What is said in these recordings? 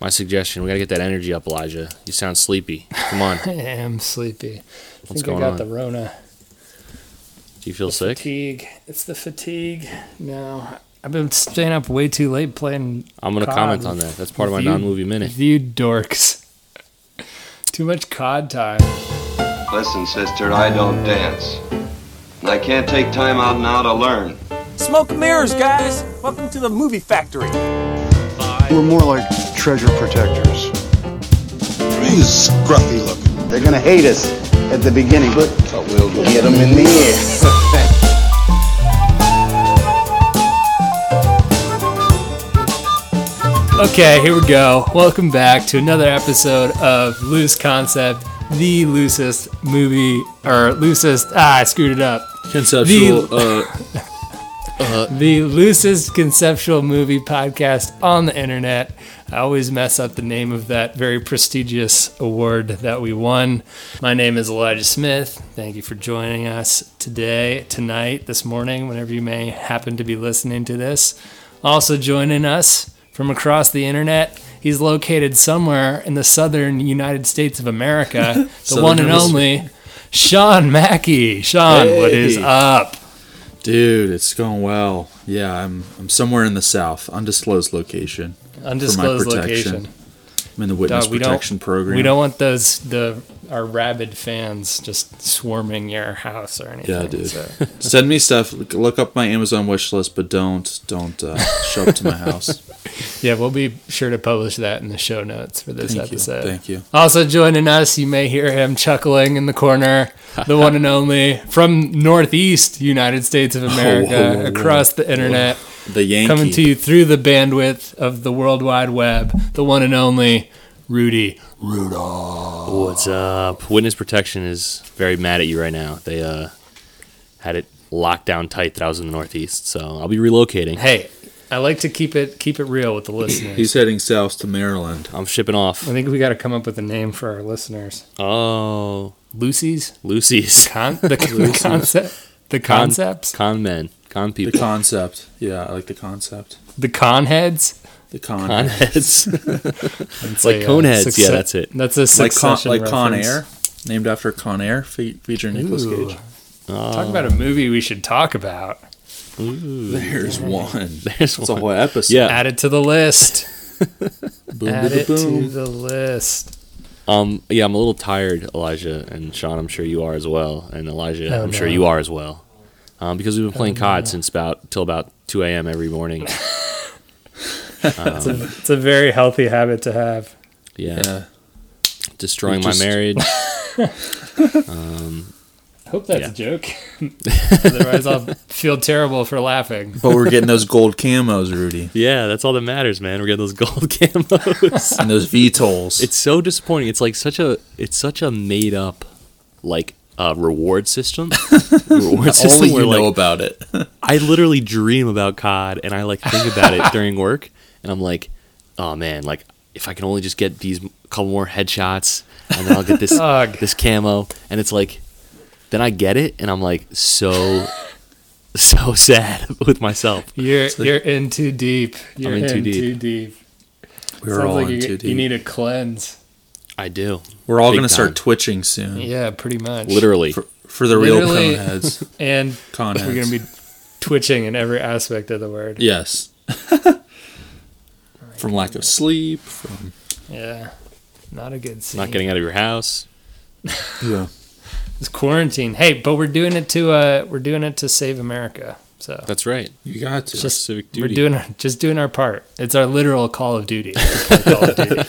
My suggestion: we gotta get that energy up, Elijah. You sound sleepy. Come on. I am sleepy. I What's think going I got on? the Rona. Do you feel sick? Fatigue. It's the fatigue. No, I've been staying up way too late playing I'm gonna COD comment on that. That's part of my you- non-movie minute. you dorks. Too much COD time. Listen, sister, I don't dance. And I can't take time out now to learn. Smoke and mirrors, guys. Welcome to the movie factory. We're more like treasure protectors. He's scruffy looking. They're gonna hate us at the beginning, but we'll get them in the end. Okay, here we go. Welcome back to another episode of Loose Concept, the loosest movie or loosest. Ah, I screwed it up. Conceptual. uh, The loosest conceptual movie podcast on the internet. I always mess up the name of that very prestigious award that we won. My name is Elijah Smith. Thank you for joining us today, tonight, this morning, whenever you may happen to be listening to this. Also joining us from across the internet, he's located somewhere in the southern United States of America, the one and only Sean Mackey. Sean, what is up? dude, it's going well. Yeah, I'm I'm somewhere in the south, undisclosed location. Undisclosed protection. location. I'm in the witness Dog, protection program. We don't want those the our rabid fans just swarming your house or anything. Yeah, dude. so- Send me stuff. Look, up my Amazon wish list, but don't don't uh, show up to my house. yeah, we'll be sure to publish that in the show notes for this Thank you. episode. Thank you. Also joining us, you may hear him chuckling in the corner, the one and only from Northeast United States of America, whoa, whoa, whoa. across the internet, The Yankee. coming to you through the bandwidth of the World Wide Web, the one and only Rudy. Rudolph. What's up? Witness protection is very mad at you right now. They uh had it locked down tight that I was in the Northeast, so I'll be relocating. Hey, I like to keep it keep it real with the listeners. He's heading south to Maryland. I'm shipping off. I think we got to come up with a name for our listeners. Oh, Lucy's Lucy's con the, the concept the con, concepts con men, con The concept. Yeah, I like the concept. the con heads. The con. con heads. It's like a, uh, cone heads. succe- Yeah, that's it. That's a like con, like Con. Air, named after Con Air, fe- featuring Nicolas Ooh. Cage. Talk about a movie we should talk about. There's one. There's That's a one. whole episode. Yeah. Add it to the list. Boom, Add boom, to boom. the list. Um, yeah, I'm a little tired, Elijah and Sean. I'm sure you are as well, and Elijah, Oh, I'm sure you are as well. Um, because we've been playing no. COD since about till about 2 a.m. every morning. It's a, it's a very healthy habit to have. Yeah, Yeah. destroying We my just- marriage. I hope that's Yeah. a joke. Otherwise, I'll feel terrible for laughing. But we're getting those gold camos, Rudy, yeah, that's all that matters, man. We're getting those gold camos. and those VTOLs. it's so disappointing. It's like such a it's such a made up like uh, reward system. reward system only where you like know about it. I literally dream about COD and I like think about it during work and I'm like, oh man, like if I can only just get these couple more headshots and then I'll get this Ugh. this camo and it's like then I get it and I'm like so so sad with myself. You're you're in too deep. You're in in, too deep. too deep. we were Sounds all like in you, too deep. you need a cleanse. I do. We're all gonna start twitching soon. Yeah, pretty much. Literally. For, for the real Literally. cone heads. And Con we're gonna be twitching in every aspect of the word. Yes. from lack of sleep. From Yeah. Not a good scene. Not getting out of your house. yeah. It's quarantine. Hey, but we're doing it to uh we're doing it to save America. So That's right. You got to. Just civic duty. we're doing our, just doing our part. It's our literal Call of Duty. Call of Duty.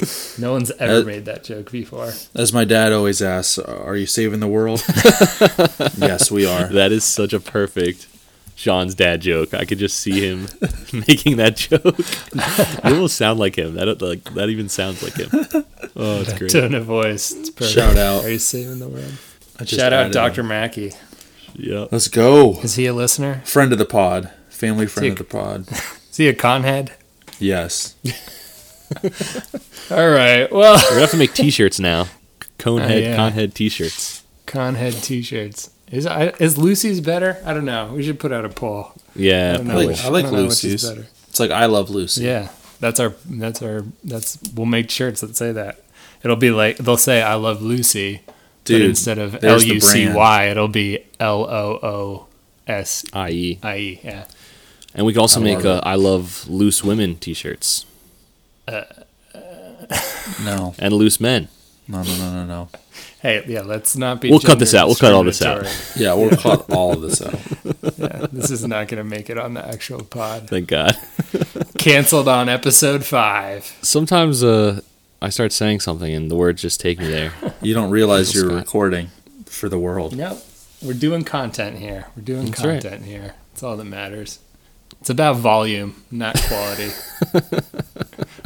No one's ever Uh, made that joke before. As my dad always asks, "Are you saving the world?" yes, we are. That is such a perfect Sean's dad joke. I could just see him making that joke. you almost sound like him. That like that even sounds like him. Oh, it's great. Tone of voice. It's perfect. Shout out. Are you saving the world? I Shout out Dr. him. Mackey. Yeah. Let's go. Is he a listener? Friend of the pod. Family friend Sick. of the pod. Is he a conhead? Yes. All right. Well, We're gonna have to make T-shirts now. Conehead, Oh, yeah. conhead T-shirts. conhead T-shirts. Is I, is Lucy's better? I don't know. We should put out a poll. Yeah, I don't know. which- I like don't know which is Lucy's. better. It's like I love Lucy. Yeah, That's our. That's our. That's. We'll make shirts that say that. It'll be like they'll say "I love Lucy," but instead of L there's the U C brand. Y, it'll be L O O S I.e. I E. Yeah. And we can also I make love uh, I love loose women t-shirts No, and loose men. no, no, no, no, no. Hey, yeah. Let's not be. We'll cut this out. We'll cut all this out. Yeah, we'll cut all of this out. Yeah, this is not going to make it on the actual pod. Thank God. Canceled on episode five. Sometimes uh, I start saying something and the words just take me there. You don't realize you're Scott. recording for the world. Nope. We're doing content here. We're doing That's right. content here. It's all that matters. It's about volume, not quality.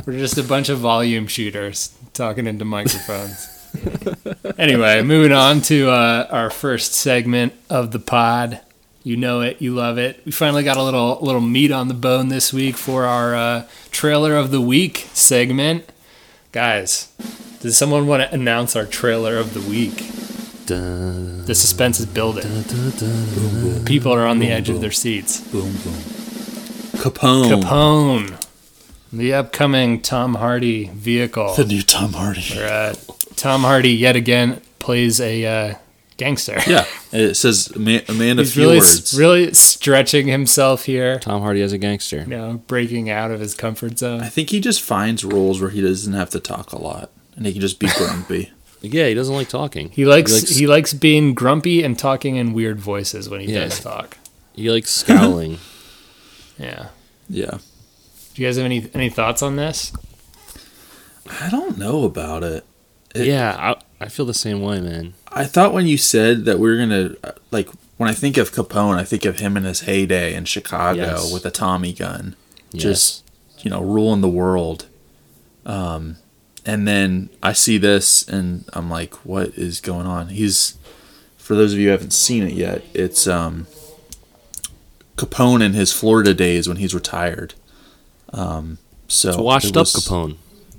We're just a bunch of volume shooters talking into microphones. anyway, moving on to uh, our first segment of the pod. You know it, you love it. We finally got a little little meat on the bone this week for our uh, trailer of the week segment. Guys, does someone want to announce our trailer of the week? Dun, The suspense is building. dun, dun, dun. People are on the edge of their seats. Boom, boom. Capone. Capone, the upcoming Tom Hardy vehicle. The new Tom Hardy. Where, uh, Tom Hardy yet again plays a uh, gangster. Yeah, it says a man, a man of few really, words. really stretching himself here. Tom Hardy as a gangster. You know, breaking out of his comfort zone. I think he just finds roles where he doesn't have to talk a lot, and he can just be grumpy. Yeah, he doesn't like talking. He likes, He likes, he likes being grumpy and talking in weird voices when he Yeah. does talk. he likes scowling. Yeah. yeah, Do you guys have any any thoughts on this? I don't know about it. It- yeah, I, I feel the same way, man. I thought when you said that we are gonna uh, like when I think of Capone, I think of him in his heyday in Chicago Yes. with a Tommy gun, Yes. just you know ruling the world. Um, and then I see this and I'm like, what is going on? He's for those of you who haven't seen it yet, it's um Capone in his Florida days when he's retired. Um, so It's washed it up was- Capone.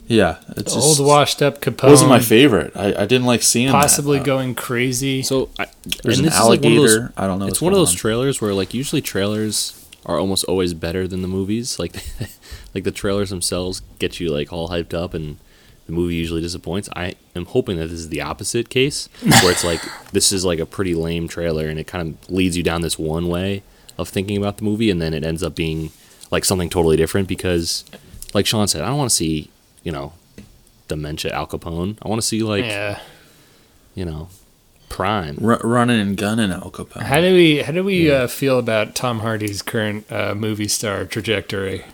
Yeah, it's Old just, washed up Capone. wasn't my favorite. I, I didn't like seeing. Possibly Uh, going crazy. So I, There's an this is like one of those- alligator. I don't know. It's one of those on. trailers where like usually trailers are almost always better than the movies. Like like the trailers themselves get you like all hyped up and the movie usually disappoints. I am hoping that this is the opposite case where it's like this is like a pretty lame trailer and it kind of leads you down this one way of thinking about the movie and then it ends up being like something totally different because like Sean said, I don't want to see, you know, dementia Al Capone. I want to see like, yeah. you know, prime. R- running and gunning Al Capone. How do we how do we uh, feel about Tom Hardy's current uh, movie star trajectory?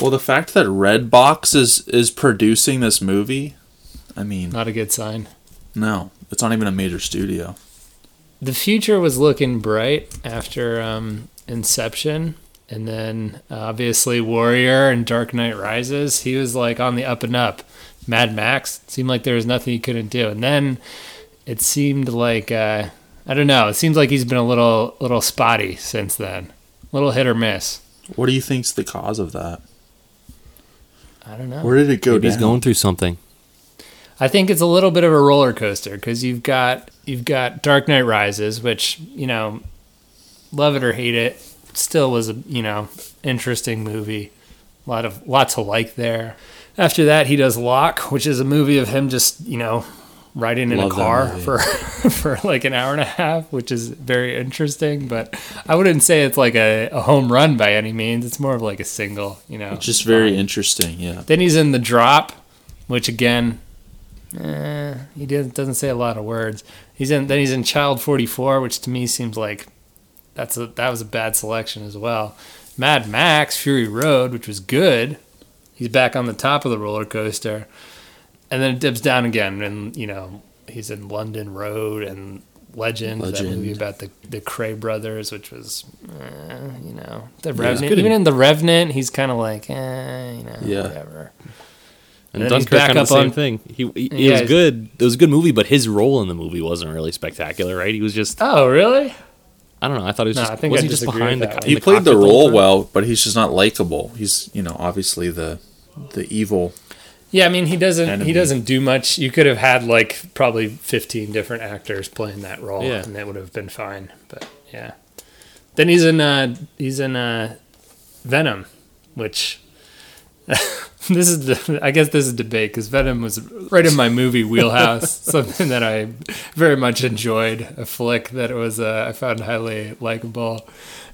Well, the fact that Redbox is is producing this movie, I mean, Not a good sign. no, it's not even a major studio. The future was looking bright after um, Inception, and then uh, obviously Warrior and Dark Knight Rises. He was like on the up and up. Mad Max seemed like there was nothing he couldn't do, and then it seemed like uh, I don't know. It seems like he's been a little little spotty since then, little hit or miss. What do you think's the cause of that? I don't know. Where did it go Maybe he's going through something. I think it's a little bit of a roller coaster because you've got you've got Dark Knight Rises, which you know, love it or hate it, still was a you know interesting movie. A lot of lots to like there. After that, he does Locke, which is a movie of him just you know riding in Love a car for for like an hour and a half, which is very interesting. But I wouldn't say it's like a, a home run by any means. It's more of like a single, you know. Just very interesting. Yeah. Then he's in the drop, which again, eh, he doesn't doesn't say a lot of words. He's in then he's in Child Forty Four, which to me seems like that's a that was a bad selection as well. Mad Max Fury Road, which was good. He's back on the top of the roller coaster, and then it dips down again, and you know he's in London Road and Legend, that movie about the the Kray brothers, which was, eh, you know, the Yeah. Revenant. good Even in- the Revenant, he's kind of like, eh, you know, Yeah. whatever. And, And Dunkirk back kind of up the same on- thing. He, he, Yeah, was good. It was a good movie, but his role in the movie wasn't really spectacular, right? He was just Oh, really? I don't know. I thought he was No, just I think was I he just behind the, with He the played the role time? well, but he's just not likable. He's you know obviously the the evil. Yeah, I mean he doesn't Enemy. he doesn't do much. You could have had like probably 15 different actors playing that role Yeah. and that would have been fine. But yeah. Then he's in uh he's in uh Venom, which this is the, I guess this is debate because Venom was right in my movie wheelhouse, something that I very much enjoyed, a flick that was uh, I found highly likable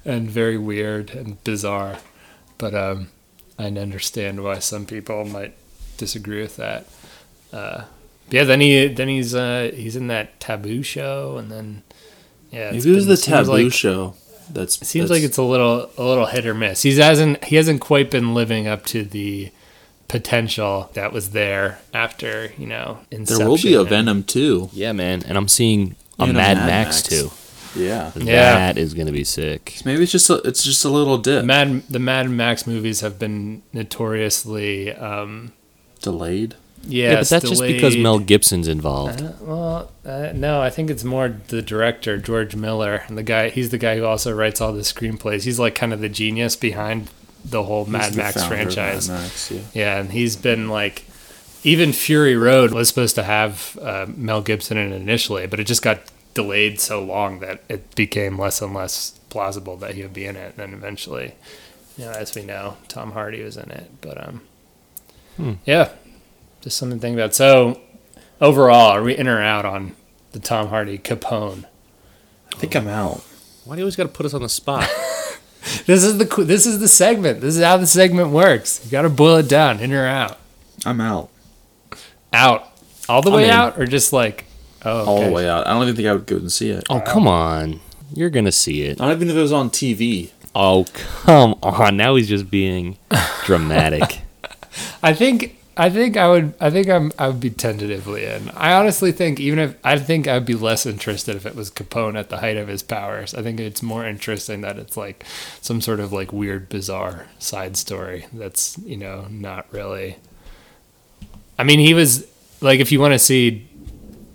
and very weird and bizarre, but um, I understand why some people might disagree with that. Uh, yeah, then he then he's uh, he's in that Taboo show, and then yeah, it was the Taboo like- show. That's it seems that's- like it's a little a little hit or miss. He hasn't he hasn't quite been living up to the potential that was there after you know. Inception there will be a and- Venom too. Yeah, man. And I'm seeing a And a Mad, Mad Max, Max. too. Yeah, Yeah. That is gonna be sick. maybe it's just a, it's just a little dip Mad the Mad Max movies have been notoriously um, delayed. Yeah, Yeah, but that's just because. Mel Gibson's involved. Uh, well, uh, no, I think it's more the director George Miller and the guy. He's the guy who also writes all the screenplays. He's like kind of the genius behind the whole Mad He's the Max of franchise. Mad Max, yeah. Yeah, and he's been like, even Fury Road was supposed to have uh, Mel Gibson in it initially, but it just got delayed so long that it became less and less plausible that he would be in it. And then eventually, you know, as we know, Tom Hardy was in it. But um, yeah, just something to think about. So overall, are we in or out on the Tom Hardy Capone? I think I'm out. Why do you always gotta put us on the spot? This is the this is the segment. This is how the segment works. You got to boil it down. In or out? I'm out Out. All the I'm way in. out, or just like oh, all the way out. I don't even think I would go and see it. oh come on. You're gonna see it. Not even if it was on TV. Oh come on. Now he's just being dramatic. I think I think I would I think I'm I would be tentatively in. I honestly think even if I think I'd be less interested if it was Capone at the height of his powers. I think it's more interesting that it's like some sort of like weird bizarre side story that's, you know, not really I mean, he was like if you want to see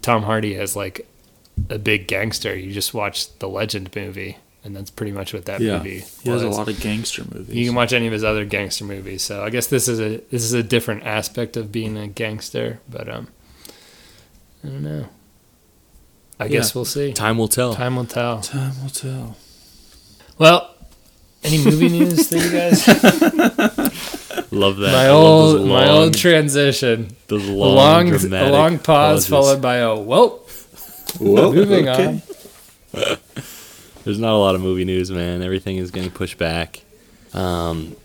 Tom Hardy as like a big gangster, you just watch the Legend movie and that's pretty much what that Yeah, movie he has a lot of gangster movies. You can watch any of his other gangster movies. So I guess this is a this is a different aspect of being a gangster, but um, I don't know. I guess we'll see. Time will tell. Time will tell. Time will tell. Well, any movie news that you guys? Love that. my I love old those my old transition. those A long, long a long pause pauses. followed by a well. Whoa, Moving okay. on. There's not a lot of movie news, man. Everything is getting pushed back. Um,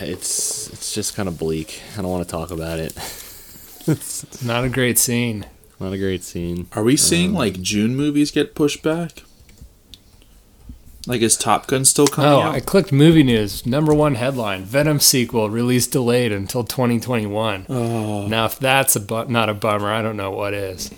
it's it's just kind of bleak. I don't want to talk about it. it's Not a great scene. not a great scene. Are we seeing like June movies get pushed back? Like is Top Gun still coming Oh, out? I clicked movie news. Number one headline: Venom sequel release delayed until 2021. oh, Now, if that's a bu- not a bummer, I don't know what is.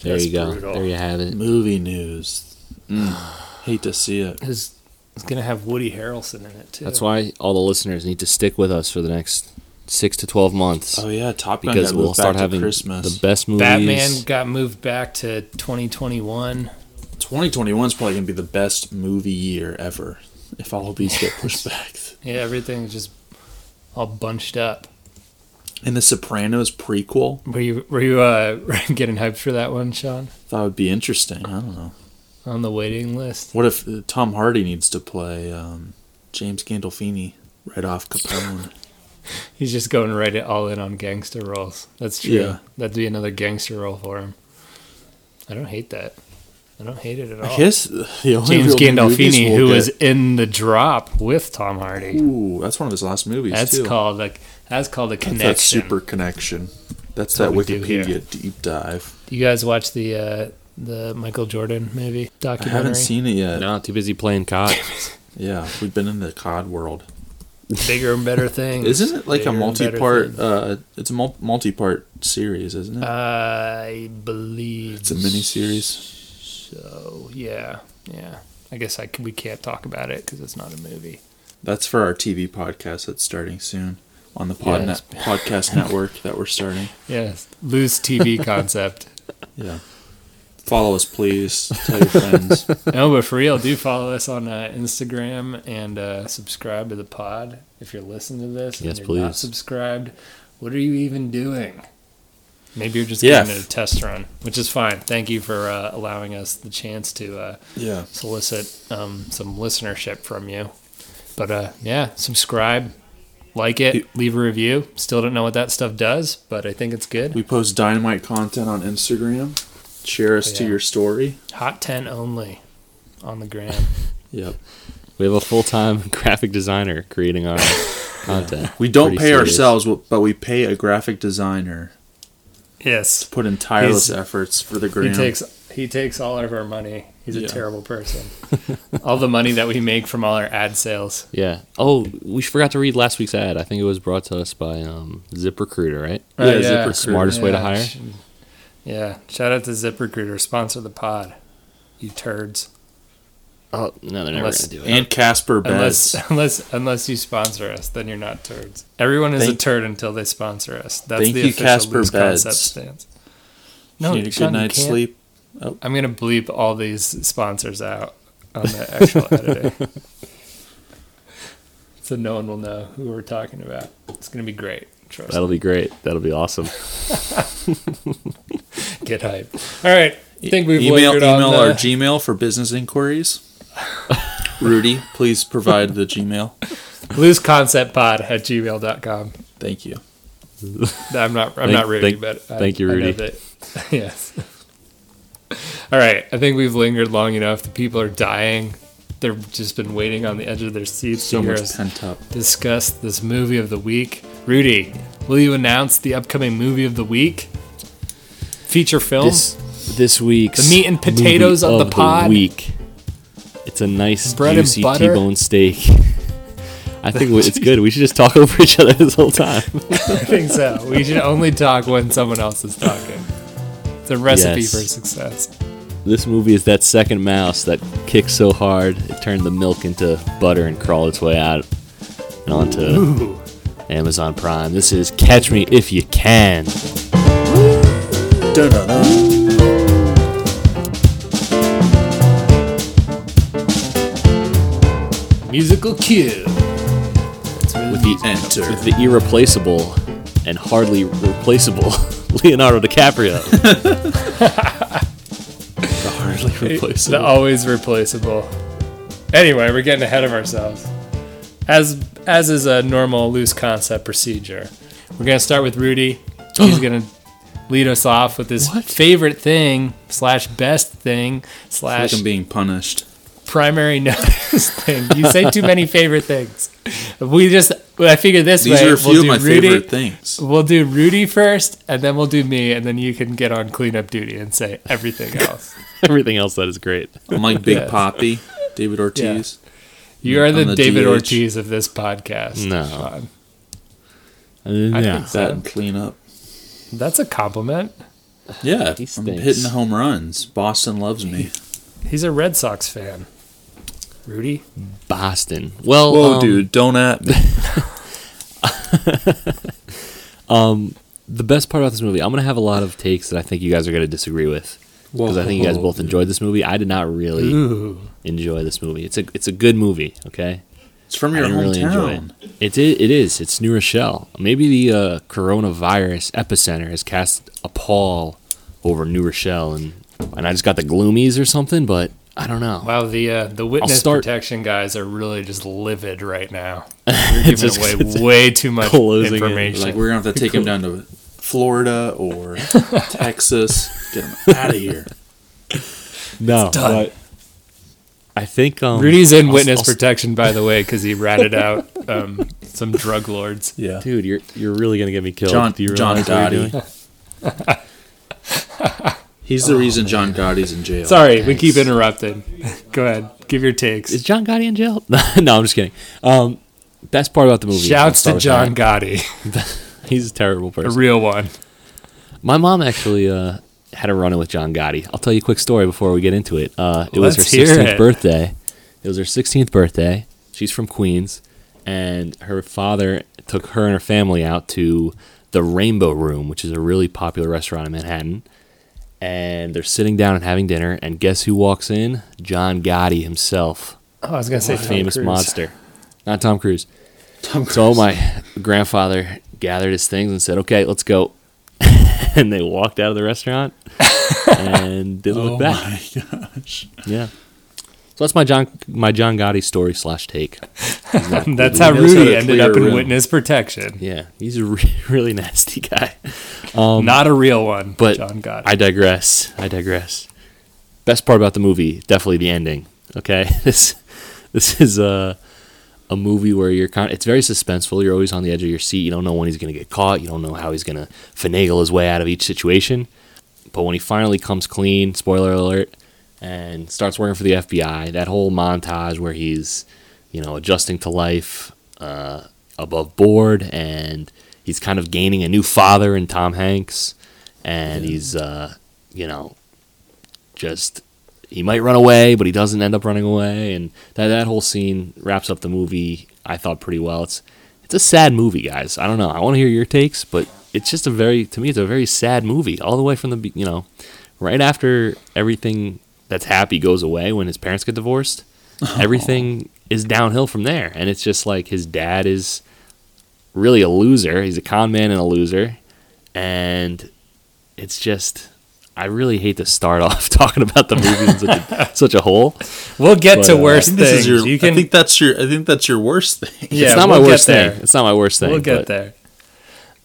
There That's you go. brutal. There you have it. movie news. Mm, hate to see it. Is it's gonna have Woody Harrelson in it too. That's why all the listeners need to stick with us for the next six to twelve months Oh yeah, Top Gun because got we'll moved start back to having Christmas. the best movies. Batman got moved back to 2021. 2021 is probably gonna be the best movie year ever if all of these get pushed back. Yeah, everything's just all bunched up. And the Sopranos prequel, Were you were you uh, getting hyped for that one, Sean? thought would be interesting. I don't know. On the waiting list. What if uh, Tom Hardy needs to play um, James Gandolfini right off Capone? He's just going right it all in on gangster roles. That's true. Yeah. That'd be another gangster role for him. I don't hate that. I don't hate it at all. I guess the only James Gandolfini, we'll who get- was in the drop with Tom Hardy. Ooh, that's one of his last movies That's too. called like that's called a That's connection. that super connection. That's, That's that what we do here. Wikipedia deep dive. You guys watch the uh, the Michael Jordan movie I haven't seen it yet. No, too busy playing COD. Yeah, we've been in the COD world. Bigger and better things. Isn't it like a Bigger and better multi-part? Uh, it's a multi-part series, isn't it? I believe it's a mini series. So yeah, yeah. I guess I c- we can't talk about it because it's not a movie. That's for our TV podcast that's starting soon on the pod Yes. net- podcast network that we're starting. Yes, loose TV concept. Yeah. Follow us, please. Tell your friends. no, but for real, do follow us on uh, Instagram and uh, subscribe to the pod if you're listening to this. Yes, and you're Not please. subscribed. What are you even doing? Maybe you're just Yeah. giving it a test run, which is fine. Thank you for uh, allowing us the chance to uh, Yeah. solicit um, some listenership from you. But uh, yeah, subscribe, like it, leave a review. Still don't know what that stuff does, but I think it's good. We post dynamite content on Instagram. Share us to Yeah. your story. Hot 10 only on the gram. Yep. We have a full time graphic designer creating our content. We don't Pretty pay serious. ourselves, but we pay a graphic designer. yes. Put in tireless He's- efforts for the He gram. takes he takes all of our money. He's a terrible person. all the money that we make from all our ad sales. Yeah. Oh, we forgot to read last week's ad. I think it was brought to us by um, ZipRecruiter, right? Yeah, Uh, ZipRecruiter. Smartest way to Yeah, hire. Sh- Yeah. Shout out to ZipRecruiter, sponsor the pod. You turds. Oh no, they're never Unless- gonna do it. and Casper Beds. Unless unless unless you sponsor us, then you're not turds. Everyone is Thank- a turd until they sponsor us. That's Thank the you, official Casper loose concept Beds. stance. No, No, need a good you night's can't- sleep. Oh. I'm gonna bleep all these sponsors out on the actual editing, so no one will know who we're talking about. It's gonna be great. Trust That'll be great. That'll be awesome. Get hype. All right, I think we've email lingered on email the- our Gmail for business inquiries. Rudy, please provide the Gmail. looseconceptpod at gmail.com. Thank you. I'm not. I'm Thank- not Rudy, thank- but I, thank you, I know Rudy. that- yes. All right. I think we've lingered long enough. The people are dying. They've just been waiting on the edge of their seats So to hear us pent up. discuss this movie of the week. Rudy, will you announce the upcoming movie of the week? Feature film. This this week's The meat and potatoes movie of the pod. week. It's a nice Bread juicy. T-bone steak. I think it's good. We should just talk over each other this whole time. I think so. We should only talk when someone else is talking. It's a recipe Yes. for success. This movie is that second mouse that kicks so hard it turned the milk into butter and crawled its way out and onto Amazon Prime. This is Catch Me If You Can. Musical cue. It's really With the Enter. with the irreplaceable and hardly replaceable Leonardo DiCaprio. the hardly replaceable. The replaceable. always replaceable. Anyway, we're getting ahead of ourselves. As as is a normal loose concept procedure, we're gonna start with Rudy. He's gonna lead us off with his favorite thing slash best thing slash like I'm being punished. primary notice thing. You say too many favorite things. We just I figured this These way. are a few we'll of do my Rudy, favorite things. We'll do Rudy first, and then we'll do me, and then you can get on cleanup duty and say everything else. Everything else that is great. I'm like Big Yes. Papi, David Ortiz. You are the, the David DH. Ortiz of this podcast. No. Sean. I yeah. think so. That and clean up. That's a compliment. Yeah, He I'm stinks. hitting home runs. Boston loves me. He's a Red Sox fan. Rudy? Boston. Well, Whoa, um, dude, don't at me. the best part about this movie, I'm gonna have a lot of takes that I think you guys are gonna disagree with because I think you guys both enjoyed this movie. I did not really Ooh. Enjoy this movie. It's a it's a good movie. Okay, It's from your didn't really enjoy hometown. it. It it is. It's New Rochelle. Maybe the uh, coronavirus epicenter has cast a pall over New Rochelle, and and I just got the gloomies or something. But I don't know. Wow, the uh, the witness start- protection guys are really just livid right now. They're giving just- away way too much closing in. information. Like we're gonna have to take him down to Florida or Texas. Get him out of here. No, done. but I think um, Rudy's in I'll- witness I'll- protection, by the way, because he ratted out um, some drug lords. Yeah. Dude, you're you're really gonna get me killed. John Do you John realize what you're doing? Gotti. He's the reason John Gotti's in jail. Sorry, we keep interrupting. Go ahead, give your takes. Is John Gotti in jail? no, I'm just kidding. Um, best part about the movie. Shouts to John with Gotti. He's a terrible person. a real one. My mom actually uh, had a run in with John Gotti. I'll tell you a quick story before we get into it. Uh, it was her Let's hear 16th it. birthday. It was her 16th birthday. She's from Queens, and her father took her and her family out to the Rainbow Room, which is a really popular restaurant in Manhattan. And they're sitting down and having dinner, and guess who walks in? John Gotti himself. Oh, I was gonna say Tom famous Cruise. monster. Not Tom Cruise. Tom Cruise. So my grandfather gathered his things and said, "Okay, let's go." and they walked out of the restaurant and didn't Oh look back. Oh my gosh. Yeah. So that's my John my John Gotti story slash take. That's how how Rudy to ended up in room. witness protection. Yeah, he's a re- really nasty guy. Um, not a real one, But John got I digress. I digress. Best part about the movie, definitely the ending. Okay, this this is a a movie where you're kind. of, it's very suspenseful. You're always on the edge of your seat. You don't know when he's going to get caught. You don't know how he's going to finagle his way out of each situation. But when he finally comes clean, spoiler alert, and starts working for the FBI, that whole montage where he's, you know, adjusting to life uh, above board, and he's kind of gaining a new father in Tom Hanks, and he's, uh, you know, just he might run away, but he doesn't end up running away, and that that whole scene wraps up the movie. I thought pretty well. It's it's a sad movie, guys. I don't know. I want to hear your takes, but it's just a very to me it's a very sad movie all the way from the you know right after everything that's happy goes away when his parents get divorced. Everything is downhill from there, and it's just like his dad is really a loser. He's a con man and a loser, and it's just. I really hate to start off talking about the movie in such a, such a whole. We'll get But, to uh, worse I think things. your. you can, I think that's your. I think that's your worst thing. yeah, it's not we'll my worst thing. It's not my worst thing. We'll get but there.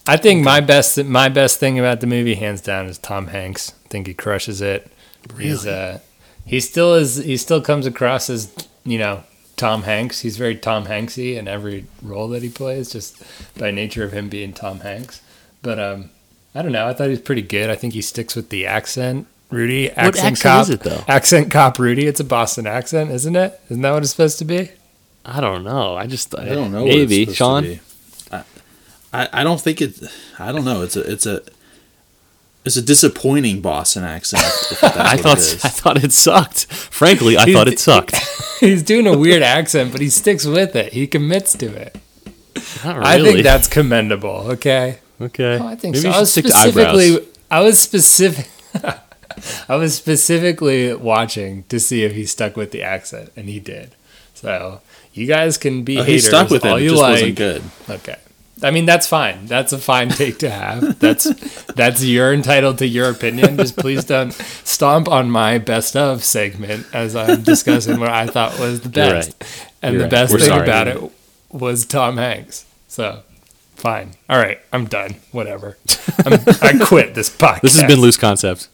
I think my best my best thing about the movie, hands down, is Tom Hanks. I think he crushes it. He's uh, he still is. He still comes across as you know Tom Hanks. He's very Tom Hanksy in every role that he plays, just by nature of him being Tom Hanks. But um, I don't know. I thought he was pretty good. I think he sticks with the accent. Rudy, accent what accent cop. is it, though? Accent cop Rudy. It's a Boston accent, isn't it? Isn't that what it's supposed to be? I don't know. I just I don't know. what it's Maybe to Sean. be. I, I I don't think it. I don't know. It's a it's a it's a disappointing Boston accent. I thought. I thought it sucked. Frankly, I He's- thought it sucked. He's doing a weird accent, but he sticks with it. He commits to it. Not I think that's commendable. Okay. Okay. Oh, I think Maybe so. I was specifically. I was specific. I was specifically watching to see if he stuck with the accent, and he did. So you guys can be Oh, he stuck with it. all It you just like. wasn't good. Okay. I mean that's fine. That's a fine take to have. That's that's you're entitled to your opinion. Just please don't stomp on my best of segment as I'm discussing what I thought was the best. right. And You're the right. best We're thing sorry. about it was Tom Hanks. So fine. All right, I'm done. Whatever. I'm, I quit this podcast. This has been loose concept.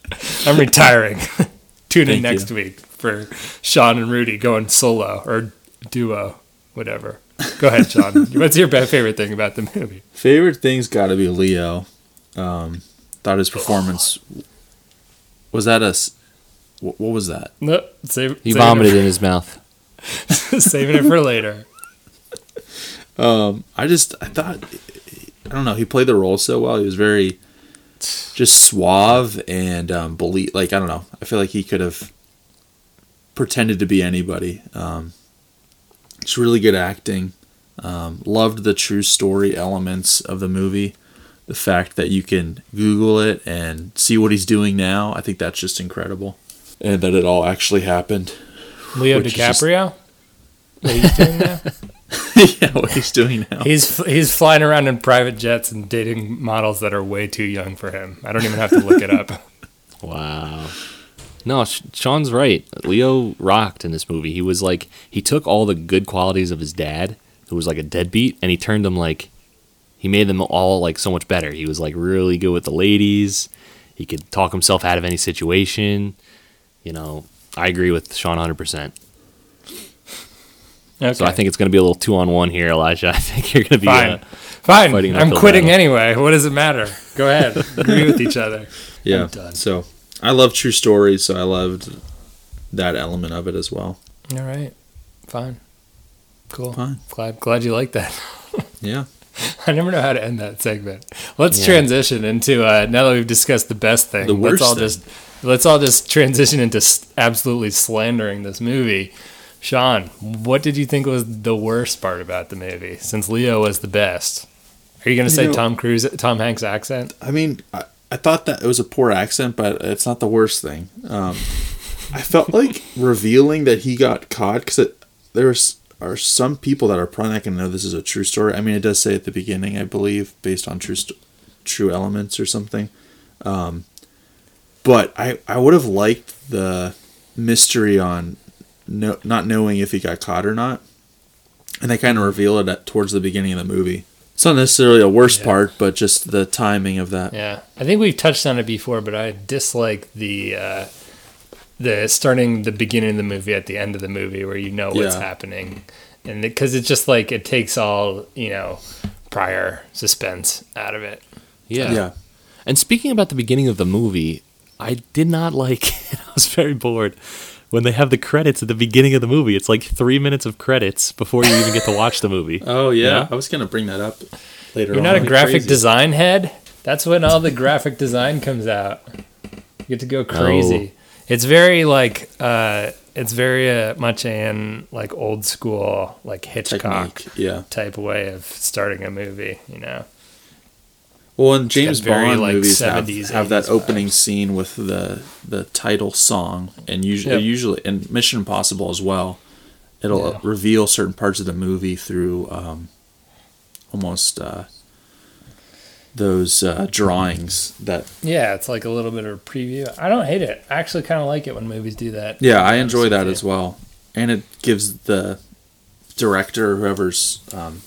I'm retiring. Tune in Thank next you. week for Sean and Rudy going solo or duo, whatever. Go ahead, Sean. What's your favorite thing about the movie? Favorite thing's got to be Leo. Um, thought his performance was that a. s- What, what was that? No, save, He saving vomited in his mouth. Saving it for later. Um, I just I thought I don't know. He played the role so well. He was very just suave and um, believe like I don't know. I feel like he could have pretended to be anybody. Um, it's really good acting. Um, loved the true story elements of the movie. The fact that you can Google it and see what he's doing now, I think that's just incredible. And that it all actually happened. Leo is just- DiCaprio. What he's doing now? yeah, what he's doing now. He's he's flying around in private jets and dating models that are way too young for him. I don't even have to look it up. Wow. No, Sean's right. Leo rocked in this movie. He was like he took all the good qualities of his dad, who was like a deadbeat, and he turned them like he made them all like so much better. He was like really good with the ladies. He could talk himself out of any situation. You know, I agree with Sean 100%. Okay. So I think it's going to be a little two on one here, Elijah. I think you're going to be fine, uh, fine. fighting I'm quitting battle. anyway. What does it matter? Go ahead. Agree with each other. Yeah. I'm done. So I love true stories, so I loved that element of it as well. All right. Fine. Cool. Fine. Glad glad you like that. Yeah. I never know how to end that segment. Let's Yeah. transition into uh, now that we've discussed the best thing. The worst let's all thing. just let's all just transition into s- absolutely slandering this movie. Sean, what did you think was the worst part about the movie? Since Leo was the best, are you going to say know- Tom Cruise, Tom Hanks accent? I mean, I, I thought that it was a poor accent, but it's not the worst thing. Um, I felt like revealing that he got caught because there's are some people that are probably not going to know this is a true story. I mean, it does say at the beginning, I believe, based on true st- true elements or something. Um, but I I would have liked the mystery on no, not knowing if he got caught or not, and they kind of reveal it at, towards the beginning of the movie. It's not necessarily a worst Yeah. part, but just the timing of that. Yeah, I think we've touched on it before, but I dislike the uh, the starting the beginning of the movie at the end of the movie where you know what's Yeah. happening, and because it's just like it takes all you know prior suspense out of it. Yeah. Yeah. And speaking about the beginning of the movie, I did not like. I was very bored when they have the credits at the beginning of the movie. It's like three minutes of credits before you even get to watch the movie. Oh yeah, Yeah. I was gonna bring that up later. You're on. not a graphic Crazy. design head. That's when all the graphic design comes out. You get to go crazy. It's very like uh, it's very uh, much an like old school like Hitchcock technique. Yeah. type way of starting a movie. You know. Well, and James got very, Bond like, movies have, 70s, have that 80s opening vibes. scene with the the title song, and usually Yep. usually and Mission Impossible as well. It'll Yeah. reveal certain parts of the movie through um, almost uh, those uh, drawings that. Yeah, it's like a little bit of a preview. I don't hate it. I actually kind of like it when movies do that. Yeah, I enjoy that with as well, and it gives the director, whoever's um,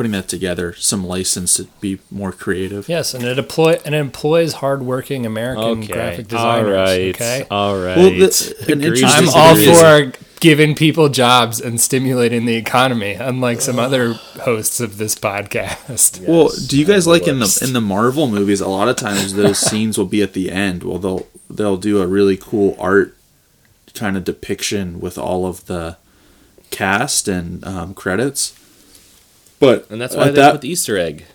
putting that together, some license to be more creative. Yes, and it employ and it employs hardworking American graphic designers. All right. Okay. All right. Well, the- an interesting I'm all for giving people jobs and stimulating the economy, unlike some other hosts of this podcast. Well, do you guys like in the in the Marvel movies? A lot of times those scenes will be at the end. Well, they'll they'll do a really cool art kind of depiction with all of the cast and um, credits. But and that's why they that, put the Easter egg.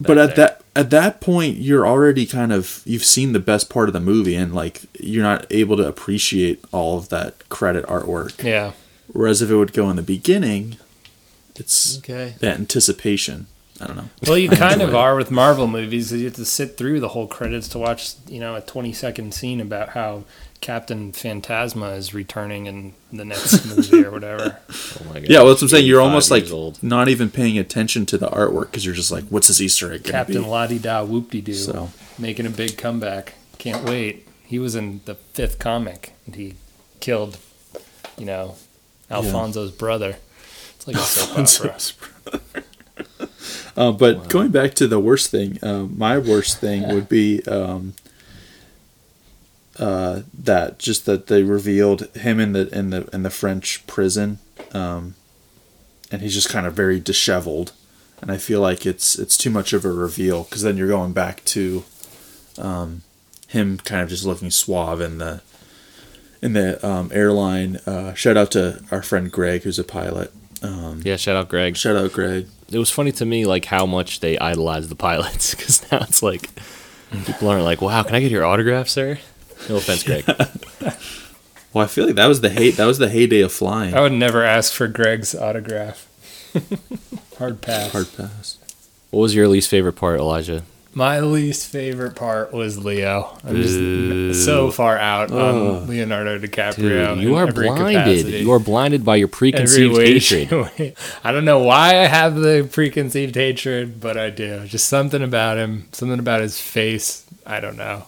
but at there. that at that point, you're already kind of you've seen the best part of the movie, and like you're not able to appreciate all of that credit artwork. Yeah. Whereas if it would go in the beginning, it's Okay. that anticipation. I don't know. Well, you kind of it. are with Marvel movies. You have to sit through the whole credits to watch, you know, a 20 second scene about how Captain Phantasma is returning in the next movie or whatever. Oh my God. Yeah, well, that's what I'm saying. You're almost like old. not even paying attention to the artwork because you're just like, what's this Easter egg Captain be? La Di Da Whoop De Doo So making a big comeback. Can't wait. He was in the fifth comic and he killed, you know, Alfonso's brother. It's like a soap opera. uh, but going back to the worst thing, uh, my worst thing would be um, uh, that just that they revealed him in the in the in the French prison, um, and he's just kind of very disheveled, and I feel like it's it's too much of a reveal because then you're going back to um, him kind of just looking suave in the in the um, airline. Uh, shout out to our friend Greg, who's a pilot. Um, Yeah, shout out Greg. Shout out Greg. It was funny to me like how much they idolize the pilots because now it's like people aren't like, "Wow, can I get your autograph, sir?" No offense, Greg. Well, I feel like that was the hate. That was the heyday of flying. I would never ask for Greg's autograph. Hard pass. Hard pass. what was your least favorite part, Elijah? My least favorite part was Leo. I'm Boo. just so far out Ugh. on Leonardo DiCaprio. Dude, you are blinded. capacity. You are blinded by your preconceived hatred. I don't know why I have the preconceived hatred, but I do. Just something about him, something about his face. I don't know.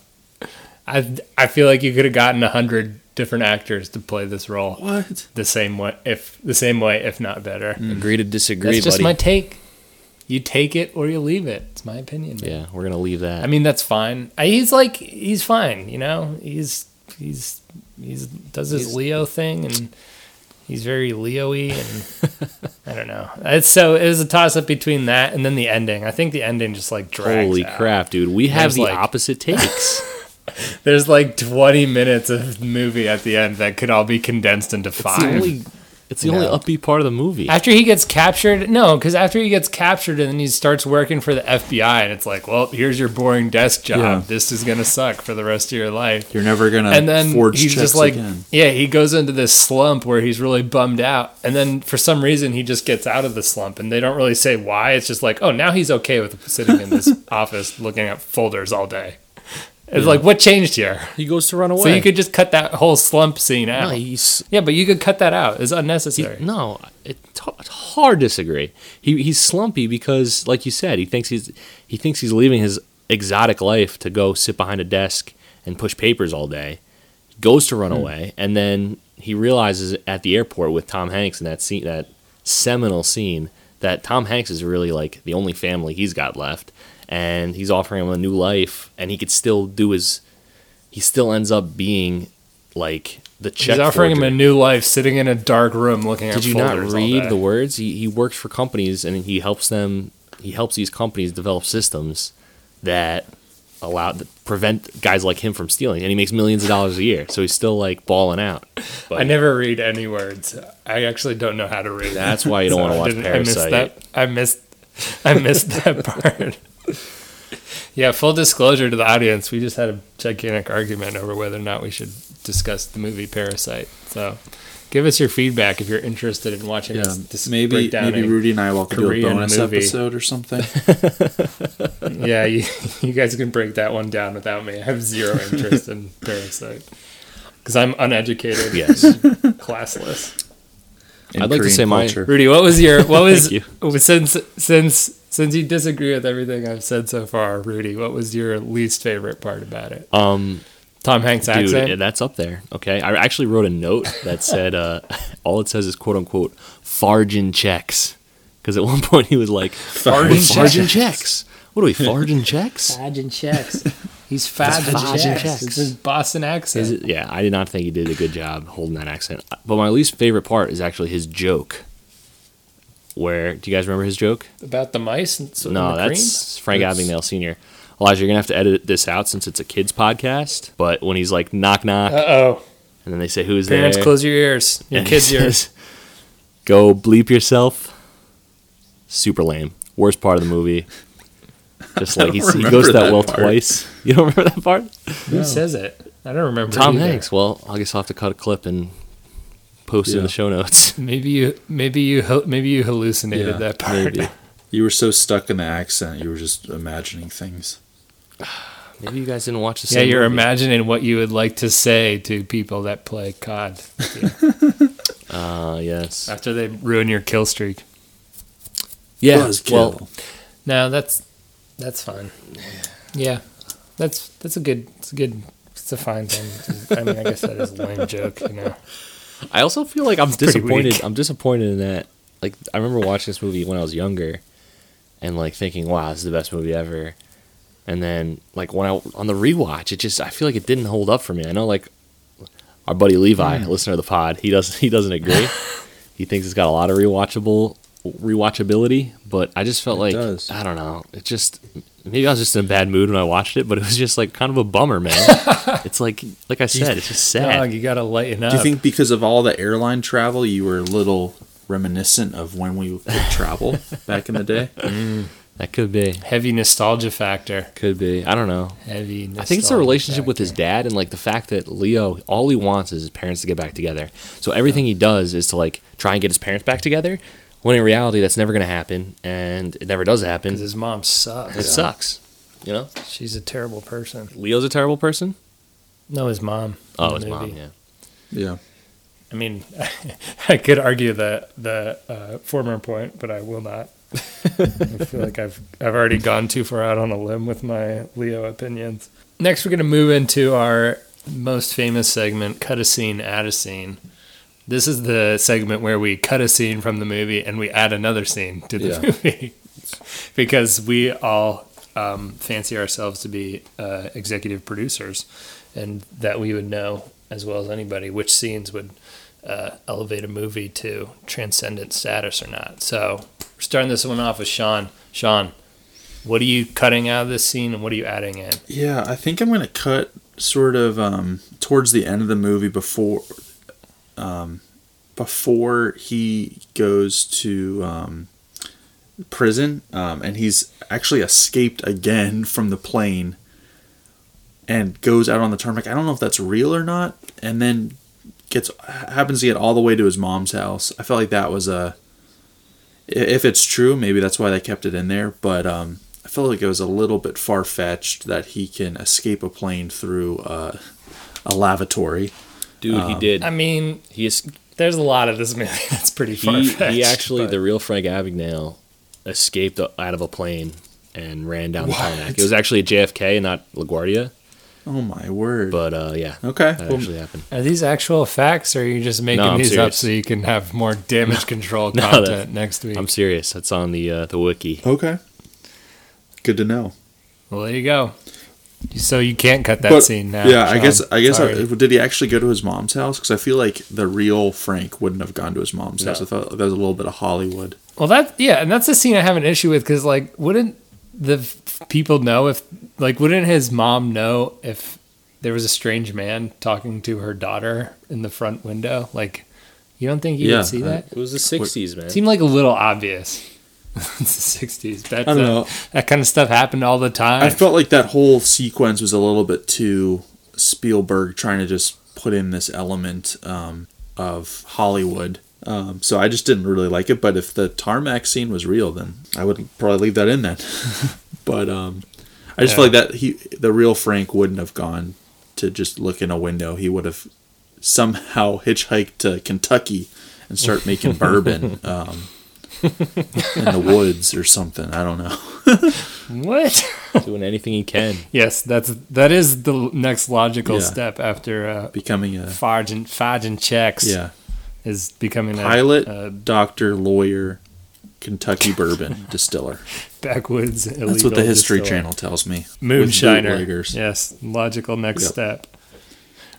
I I feel like you could have gotten a hundred different actors to play this role What? the same way, if the same way, if not better. Agree to disagree, That's just buddy. my take. You take it or you leave it. It's my opinion. man. yeah, we're gonna leave that. I mean, that's fine. Uh, He's like, he's fine. You know, he's he's he's does his He's- Leo thing, and he's very Leo-y, and I don't know. It's so it was a toss up between that and then the ending. I think the ending just like drags. Holy out. crap, dude! We have the like- opposite takes. There's like 20 minutes of movie at the end that could all be condensed into it's the five. only, it's the only upbeat part of the movie. After he gets captured, no, because after he gets captured and then he starts working for the FBI, and it's like, well, here's your boring desk job. Yeah. This is gonna suck for the rest of your life. You're never gonna and then forge he's just like again. yeah he goes into this slump where he's really bummed out and then for some reason he just gets out of the slump and they don't really say why it's just like oh now he's okay with sitting in this office looking at folders all day it's like what changed here he goes to run away. so you could just cut that whole slump scene out no, he's yeah but you could cut that out it's he, unnecessary no. It's h- it's hard to disagree. He he's slumpy because, like you said, he thinks he's he thinks he's leaving his exotic life to go sit behind a desk and push papers all day. He goes to run Hmm. away, and then he realizes at the airport with Tom Hanks in that scene, that seminal scene, that Tom Hanks is really like the only family he's got left, and he's offering him a new life, and he could still do his. He still ends up being like the check. He's offering him a new life, sitting in a dark room looking at. Did you not read the words? He he works for companies and he helps them. He helps these companies develop systems that allow that prevent guys like him from stealing, and he makes millions of dollars a year. So he's still like balling out. But I never read any words. I actually don't know how to read. That's why you don't wanna watch didn't- I missed that. I missed. I missed that part. yeah, full disclosure to the audience, we just had a gigantic argument over whether or not we should discuss the movie Parasite. So, give us your feedback if you're interested in watching Yeah, us. maybe maybe Rudy and I will do a bonus movie. episode or something. Yeah, you, you guys can break that one down without me. I have zero interest in Parasite because I'm uneducated, yes, classless. in I'd like to Korean say my- Rudy, what was your what was Thank since since since you disagree with everything I've said so far, Rudy? What was your least favorite part about it? um, Tom Hanks dude, accent. yeah, that's up there. Okay, I actually wrote a note that said uh, all it says is quote unquote fargin checks because at one point he was like Fargin fargin checks. What are we fargin checks? Fadgin checks. He's fadgin fadgin checks. checks. It's his Boston accent. Is it, yeah, I did not think he did a good job holding that accent. But my least favorite part is actually his joke. Where do you guys remember his joke? about the mice and so no, the that's Frank That's- Abagnale Sr. Elijah, you're gonna have to edit this out since it's a kids podcast. But when he's like knock knock, Uh oh. and then they say who's Parents, there, close your ears. Your and kids' he ears. Go bleep yourself. Super lame. Worst part of the movie. Just like he's, he goes to that, that well part. twice. You don't remember that part? Who says it? I don't remember. Tom either. Hanks. Well, I guess I'll have to cut a clip and post it in the show notes. Maybe you maybe you maybe you hallucinated Yeah, that part. maybe. You were so stuck in the accent, you were just imagining things. Maybe you guys didn't watch the Yeah, you're movie. imagining what you would like to say to people that play COD Uh, yes. after they ruin your kill streak. Yeah. Buzzkill. Well, No, that's that's fine. Yeah, that's that's a good it's a good it's a fine thing. I mean, I guess that is a lame joke, you know. I also feel like I'm pretty disappointed. I'm disappointed in that. Like, I remember watching this movie when I was younger, and like thinking, "Wow, this is the best movie ever." And then, like when I on the rewatch, it just I feel like it didn't hold up for me. I know, like our buddy Levi, Hmm. listener of the pod, he doesn't he doesn't agree. he thinks it's got a lot of rewatchable rewatchability, but I just felt It like does. I don't know. It just maybe I was just in a bad mood when I watched it, but it was just like kind of a bummer, man. it's like like I said, it's just sad. Dog, you gotta lighten up. Do you think because of all the airline travel, you were a little reminiscent of when we would travel back in the day? Mm, that could be. heavy nostalgia factor? Could be. I don't know. Heavy. Nostalgia I think it's the relationship with his dad and like the fact that Leo, all he wants is his parents to get back together. So everything he does is to like try and get his parents back together. When in reality, that's never going to happen, and it never does happen. 'Cause his mom sucks. It sucks. You know, She's a terrible person. Leo's a terrible person. No, his mom. Oh, in his the mom. Yeah. Yeah. I mean, I could argue the the uh, former point, but I will not. I feel like I've I've already gone too far out on a limb with my Leo opinions. Next, we're going to move into our most famous segment, cut a scene, add a scene. This is the segment where we cut a scene from the movie and we add another scene to the Yeah. movie because we all um, fancy ourselves to be uh, executive producers and that we would know as well as anybody which scenes would uh, elevate a movie to transcendent status or not. So we're starting this one off with Sean. Sean, what are you cutting out of this scene and what are you adding in? Yeah, I think I'm going to cut sort of um, towards the end of the movie before um, before he goes to um, prison um, and he's actually escaped again from the plane and goes out on the tarmac. I don't know if that's real or not, and then gets happens to get all the way to his mom's house. I felt like that was a if it's true, maybe that's why they kept it in there. But um, I felt like it was a little bit far fetched that he can escape a plane through uh, a lavatory. Dude, he did. I mean, he is. there's a lot of this movie that's pretty far He, he actually, the real Frank Abagnale, escaped out of a plane and ran down the tarmac. It was actually at JFK and not LaGuardia. Oh my word. But uh, yeah, okay. that Well, actually happened. Are these actual facts, or are you just making I'm these up so you can have more damage control No, content that- next week? I'm serious. That's on the uh, the wiki. okay. Good to know. well, there you go. So you can't cut that But, scene now. yeah, I guess. I guess. I, Sorry. Uh, did he actually go to his mom's house? Because I feel like the real Frank wouldn't have gone to his mom's No. house. I thought that was a little bit of Hollywood. Well, that yeah, and that's a scene I have an issue with because like, wouldn't the f- people know if like wouldn't his mom know if there was a strange man talking to her daughter in the front window? Like, you don't think you Yeah, would see I- that? It was the '60s, man. It seemed like a little obvious. it's the '60s. That's, I don't uh, know. That kind of stuff happened all the time. I felt like that whole sequence was a little bit too Spielberg trying to just put in this element um, of Hollywood. Um, so I just didn't really like it. But if the tarmac scene was real, then I would probably leave that in then. but um, I just feel like that he, the real Frank, wouldn't have gone to just look in a window. He would have somehow hitchhiked to Kentucky and start making bourbon um, in the woods or something. I don't know. what? Doing anything he can. yes, that's that is the next logical Yeah. step after uh, Becoming a Fargent Fargent checks. yeah. is becoming a pilot, a doctor, lawyer, Kentucky bourbon distiller. backwoods. That's what the History distiller. Channel tells me. Moonshiner. Yes, logical next Yep. step.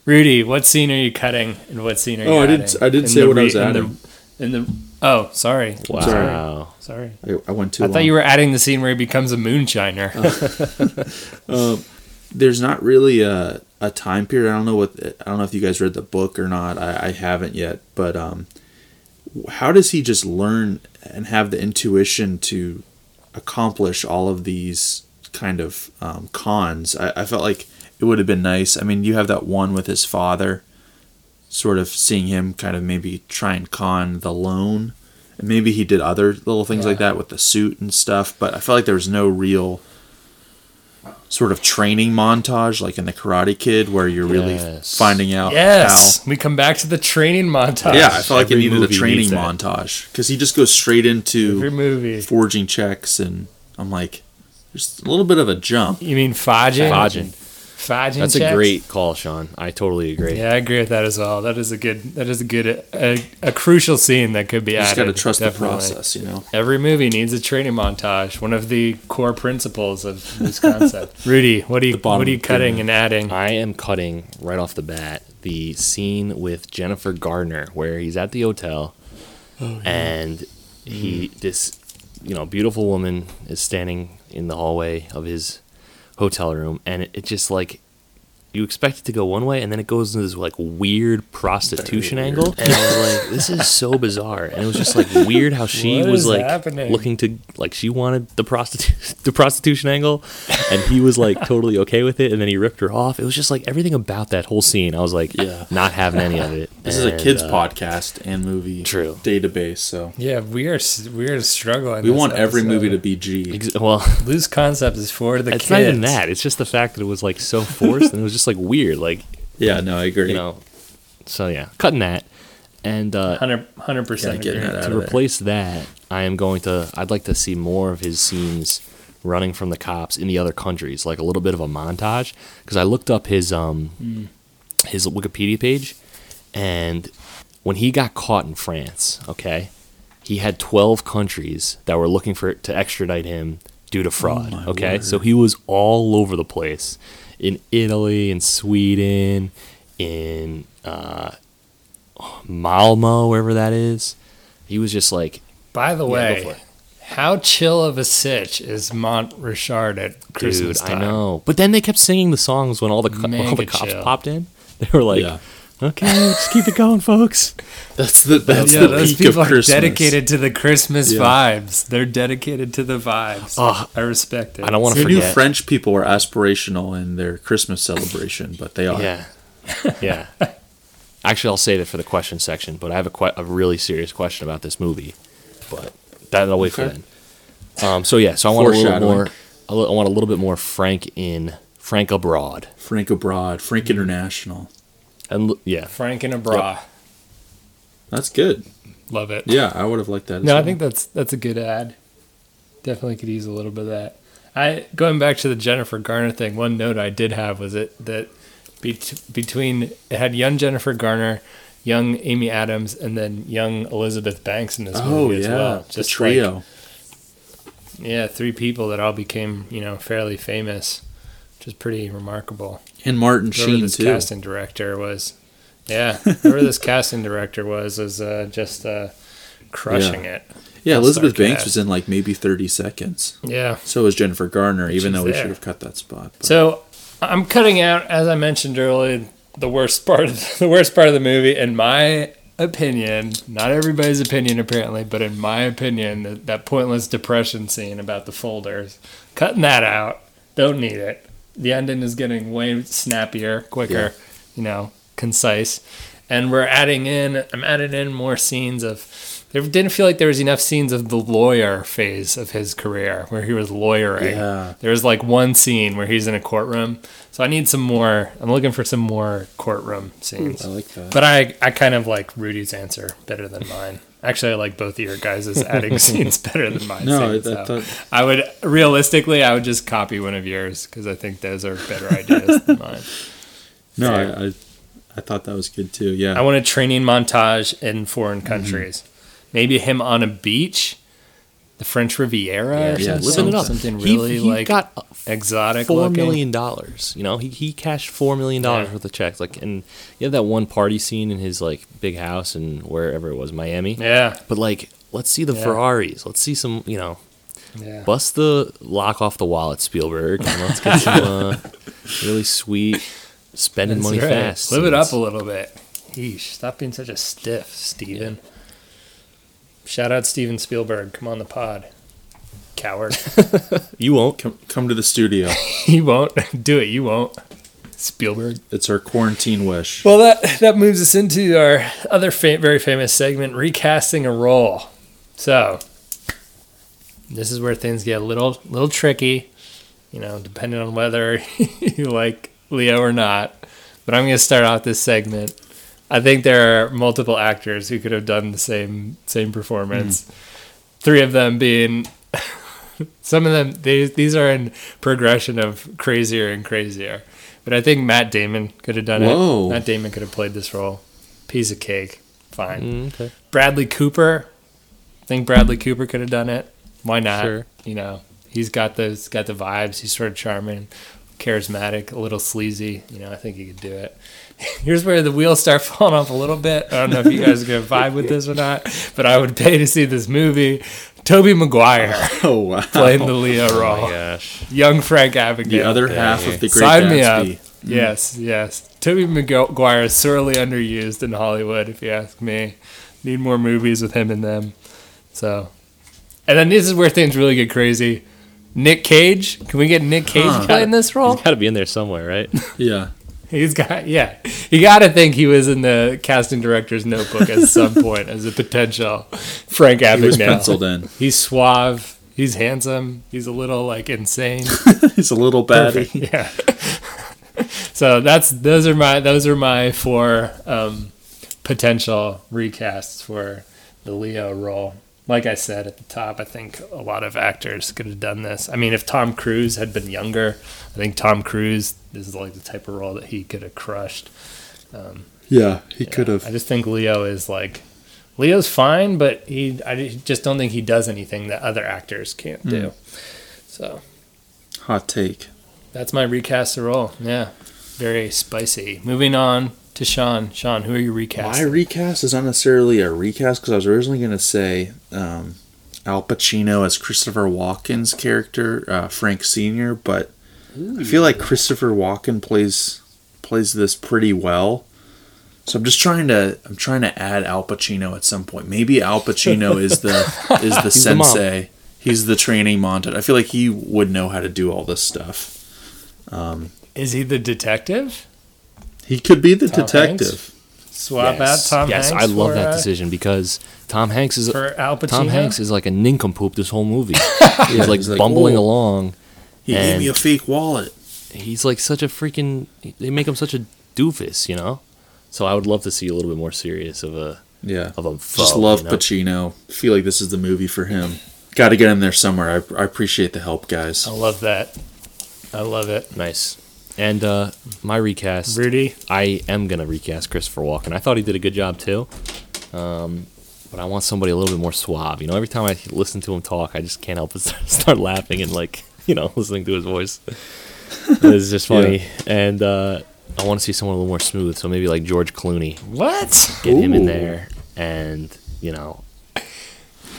Rudy, what scene are you cutting, and what scene are you? Oh, I didn't- I didn't In say the what I was in the- adding. In the oh, sorry, Wow. sorry. I, I went too I long. thought you were adding the scene where he becomes a moonshiner. There's not really a, a time period. I don't know what. I don't know if you guys read the book or not. I, I haven't yet. But um, how does he just learn and have the intuition to accomplish all of these kind of um, cons? I, I felt like it would have been nice. I mean, you have that one with his father, sort of seeing him kind of maybe try and con the loan. And maybe he did other little things like that with the suit and stuff. But I felt like there was no real sort of training montage like in the Karate Kid where you're really finding out yes, How... we come back to the training montage. Yeah, I felt like it needed a training needs montage because he just goes straight every into movie. forging checks, and I'm like, there's a little bit of a jump. You mean Fajin? Fajin. Fajin. That's a great call, Sean. I totally agree. Yeah, I agree with that as well. That is a good. That is a good. A, a crucial scene that could be You just got to trust definitely. the process, you know. Every movie needs a training montage. One of the core principles of this concept. Rudy, what are you what are you cutting and adding? I am cutting right off the bat the scene with Jennifer Garner where he's at the hotel oh, and he mm. this you know beautiful woman is standing in the hallway of his hotel room and it, it just like you expect it to go one way and then it goes into this like weird prostitution angle and I was like this is so bizarre and it was just like weird how she What was like happening? looking to like she wanted the prostitute the prostitution angle and he was like totally okay with it and then he ripped her off it was just like everything about that whole scene I was like Yeah. not having any of it This is a kids uh, podcast and movie True. database, so yeah, we are we are struggling. we this want every movie to be G. ex- well Loose concept is for the it's kids. not even that it's just the fact that it was like so forced and it was just like weird like Yeah, no, I agree. you know so yeah cutting that and uh 100 percent. Yeah, getting that out to of there. replace that, I am going to. I'd like to see more of his scenes running from the cops in the other countries, like a little bit of a montage. Because I looked up his um his Wikipedia page, and when he got caught in France, okay, he had twelve countries that were looking for to extradite him due to fraud. my okay, word. so he was all over the place in Italy, in Sweden, in uh, Malmo, wherever that is. He was just like, By the Yeah, way, how chill of a sitch is Montrichard at dude, Christmas I know. But then they kept singing the songs when all the co- all the cops chill. popped in. They were like, Yeah. Okay, just keep it going, folks. That's the that's Yeah, the those peak people of are Christmas. dedicated to the Christmas Yeah. vibes. They're dedicated to the vibes. Oh, I respect it. I don't want to Who knew forget. French people were aspirational in their Christmas celebration, but they are. Yeah, yeah. Actually, I'll save it for the question section. But I have a que- a really serious question about this movie. But that I'll wait for Okay. then. Um. So yeah. So I want a little more. I li- I want a little bit more Frank in Frank abroad. Frank Abroad, Frank International. And yeah, Frank and a bra. That's good. Love it. Yeah, I would have liked that. As No, I think that's that's a good ad. Definitely could use a little bit of that. I going back to the Jennifer Garner thing. One note I did have was it that bet- between it had young Jennifer Garner, young Amy Adams, and then young Elizabeth Banks in this Oh movie yeah, as well. the trio. like- yeah, three people that all became you know fairly famous, which is pretty remarkable. and Martin Sheen this too. casting director was, yeah, whoever this casting director was was uh, just uh, crushing it. yeah, Elizabeth Banks was in like maybe thirty seconds. Yeah. So was Jennifer Garner, even She's though we there. should have cut that spot. but- So I'm cutting out, as I mentioned earlier, the worst part of the worst part of the movie, in my opinion. Not everybody's opinion, apparently, but in my opinion, that, that pointless depression scene about the folders, cutting that out. Don't need it. The ending is getting way snappier, quicker, you know, concise, and we're adding in. I'm adding in more scenes of. There didn't feel like there was enough scenes of the lawyer phase of his career where he was lawyering. Yeah. There's like one scene where he's in a courtroom. So I need some more. I'm looking for some more courtroom scenes. I like that. But I, I kind of like Rudy's answer better than mine. Actually, I like both of your guys' adding scenes better than mine. No, I- scenes, I so thought- I would realistically, I would just copy one of yours because I think those are better ideas than mine. no, fair. I, I I thought that was good too. Yeah. I want a training montage in foreign Mm-hmm. countries. Maybe him on a beach, the French Riviera, or Yeah, something, living it up. something really he like got exotic. four looking. million dollars. You know, he, he cashed four million dollars Yeah. worth of checks. Like, and you have that one party scene in his like big house and wherever it was, Miami. Yeah, But like, let's see the Yeah. Ferraris. Let's see some. You know, yeah. bust the lock off the wallet, Spielberg, and let's get some uh, really sweet spending That's money right. fast. Live it up a little bit. Yeesh, stop being such a stiff, Steven. Shout out Steven Spielberg. Come on the pod. Coward. You won't. come come to the studio. you won't. Do it. You won't. Spielberg. it's our quarantine wish. Well, that that moves us into our other fa- very famous segment, recasting a role. So, this is where things get a little little tricky, you know, depending on whether you like Leo or not. But I'm going to start out this segment. I think there are multiple actors who could have done the same same performance. Three of them being some of them they, these are in progression of crazier and crazier. But I think Matt Damon could have done Whoa. it. Matt Damon could have played this role. Piece of cake. Fine. Mm, okay. Bradley Cooper. I think Bradley Cooper could have done it. Why not? Sure. You know, he's got those got the vibes. He's sort of charming, charismatic, a little sleazy. You know, I think he could do it. Here's where the wheels start falling off a little bit. I don't know if you guys are gonna vibe with this or not, but I would pay to see this movie. Tobey Maguire Oh wow. playing the Leo Oh role. my gosh. Young Frank Abagnale. the other half of the Great Sign me up. Gatsby. Yes, yes. Tobey Maguire is sorely underused in Hollywood, if you ask me. Need more movies with him in them. So, and then this is where things really get crazy. Nick Cage. Can we get Nick Cage Huh. playing this role? He's got to be in there somewhere, right? Yeah. He's got yeah. You got to think he was in the casting director's notebook at some point as a potential Frank Abagnale. He was penciled in. He's suave. He's handsome. He's a little like insane. He's a little batty. yeah. so that's those are my those are my four um, potential recasts for the Leo role. Like I said at the top, I think a lot of actors could have done this. I mean, if Tom Cruise had been younger, I think Tom Cruise this is like the type of role that he could have crushed. Um, yeah, he Yeah. could have. I just think Leo is like Leo's fine, but he I just don't think he does anything that other actors can't do. Hmm. So Hot take. That's my recast of role. Yeah. Very spicy. Moving on to Sean. Sean, who are you recasting? My recast is not necessarily a recast because I was originally going to say um, Al Pacino as Christopher Walken's character, uh, Frank Senior, but I feel like Christopher Walken plays plays this pretty well. So I'm just trying to I'm trying to add Al Pacino at some point. Maybe Al Pacino is the is the He's the sensei. He's the training montage. I feel like he would know how to do all this stuff. Is he the detective? He could be the Tom detective. Swap yes, out Tom yes, Hanks. I love for, that uh, decision because Tom Hanks is For Al Pacino. Tom Hanks is like a nincompoop this whole movie. he's like he's bumbling "Oh." along. He gave me a fake wallet. He's like such a freaking. They make him such a doofus, you know. So I would love to see a little bit more serious of a Yeah. of a foe. Just love you know? Pacino. Feel like this is the movie for him. got to get him there somewhere. I, I appreciate the help, guys. I love that. I love it. Nice. And uh, my recast, Rudy, I am gonna recast Christopher Walken. I thought he did a good job too, um, but I want somebody a little bit more suave. You know, every time I listen to him talk, I just can't help but start, laughing and like you know listening to his voice. it's just funny, and uh, I want to see someone a little more smooth. So maybe like George Clooney, what? get him in there, and you know,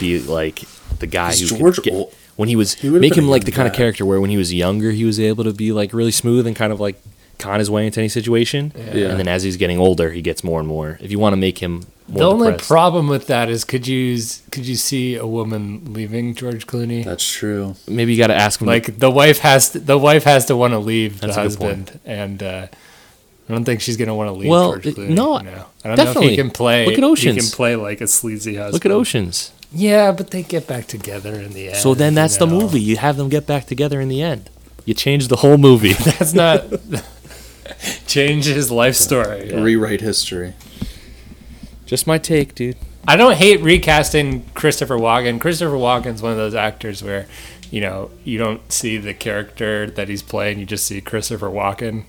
be like the guy Is who George get- ol- when he was He make him like young the kind of character where when he was younger he was able to be like really smooth and kind of like con his way into any situation Yeah. and then as he's getting older he gets more and more if you want to make him more The only depressed, problem with that is could you could you see a woman leaving George Clooney? That's true. maybe you got to ask him like the wife has to, the wife has to want to leave the a good point. husband, and uh, I don't think she's gonna want to leave. Well, George Clooney, no, you know? I don't know if definitely. he can play. Look at Oceans. He Oceans. can play like a sleazy husband. look at Oceans Yeah, but they get back together in the end. so then you that's the movie you have them get back together in the end you change the whole movie That's not change his life story. Rewrite history. just my take dude I don't hate recasting Christopher Walken. Christopher Walken's one of those actors where, you know, you don't see the character that he's playing, you just see Christopher Walken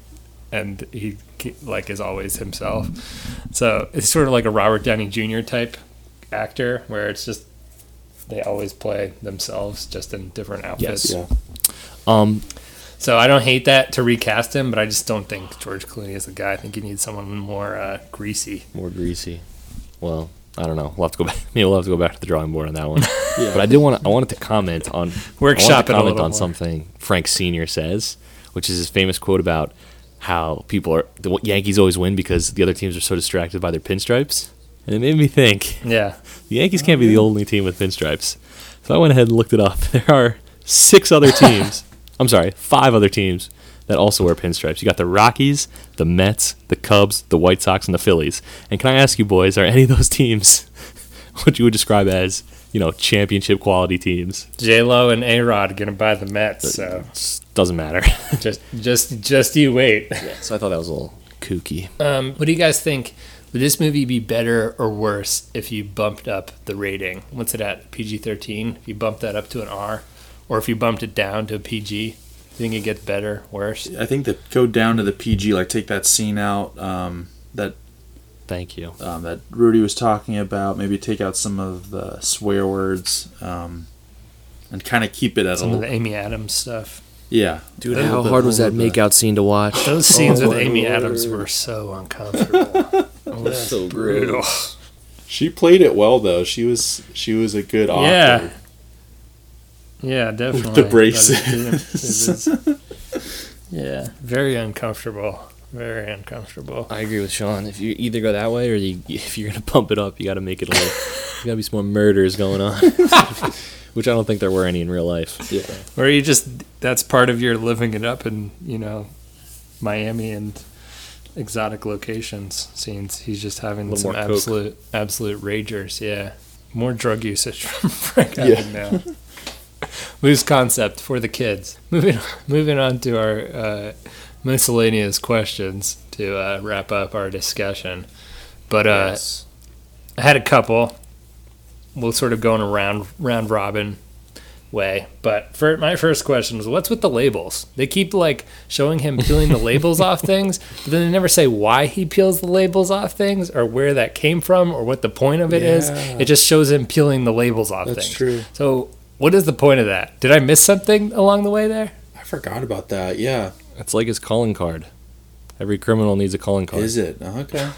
and he like is always himself. So, it's sort of like a Robert Downey Jr. type actor where it's just they always play themselves just in different outfits. Yes. Yeah. um So, I don't hate that to recast him, but I just don't think George Clooney is the guy. I think you need someone more uh, greasy. more greasy well I don't know. We'll have to go back. Maybe we'll have to go back to the drawing board on that one. Yeah. But I did want. to I wanted to comment on. Workshop I it wanted to a comment little on more. something Frank Senior says, which is his famous quote about how people are the Yankees always win because the other teams are so distracted by their pinstripes, and it made me think Yeah. the Yankees can't be the only team with pinstripes. So I went ahead and looked it up. There are six other teams. I'm sorry, five other teams that also wear pinstripes. You got the Rockies, the Mets, the Cubs, the White Sox, and the Phillies. And can I ask you, boys, are any of those teams what you would describe as, you know, championship quality teams? J Lo and A Rod gonna buy the Mets, so It doesn't matter. just just just you wait. Yeah. so I thought that was a little kooky. Um, what do you guys think? Would this movie be better or worse if you bumped up the rating? What's it at? PG thirteen. If you bumped that up to an R, or if you bumped it down to a PG, do you think it gets better, worse? I think that go down to the PG, like take that scene out um, that Thank you. um, that Rudy was talking about. Maybe take out some of the swear words, um, and kind of keep it at Some a of the Amy Adams stuff. yeah. Dude, how hard was that little bit. makeout scene to watch? Those scenes Oh with Amy Lord. Adams were so uncomfortable. Oh, it was so brutal. She played it well though. She was she was a good author. Yeah. Yeah, definitely. With the braces. But it- it was- yeah, very uncomfortable. Very uncomfortable. I agree with Sean. If you either go that way or you, if you're gonna pump it up, you got to make it a little. you got to be some more murders going on, which I don't think there were any in real life. Yeah. Or you just that's part of your living it up in you know Miami and exotic locations scenes. He's just having some more coke. absolute absolute ragers. Yeah, more drug usage from Frank Yeah. Abagnale. now. Loose concept for the kids. Moving moving on to our uh, miscellaneous questions to uh, wrap up our discussion. But uh, I had a couple. We'll sort of go in a round round robin way. But for my first question was, what's with the labels? They keep like showing him peeling the labels off things, but then they never say why he peels the labels off things or where that came from or what the point of it is. Yeah. It just shows him peeling the labels off That's things. true. So what is the point of that? Did I miss something along the way there? I forgot about that. Yeah. It's like his calling card. Every criminal needs a calling card. Is it? Okay.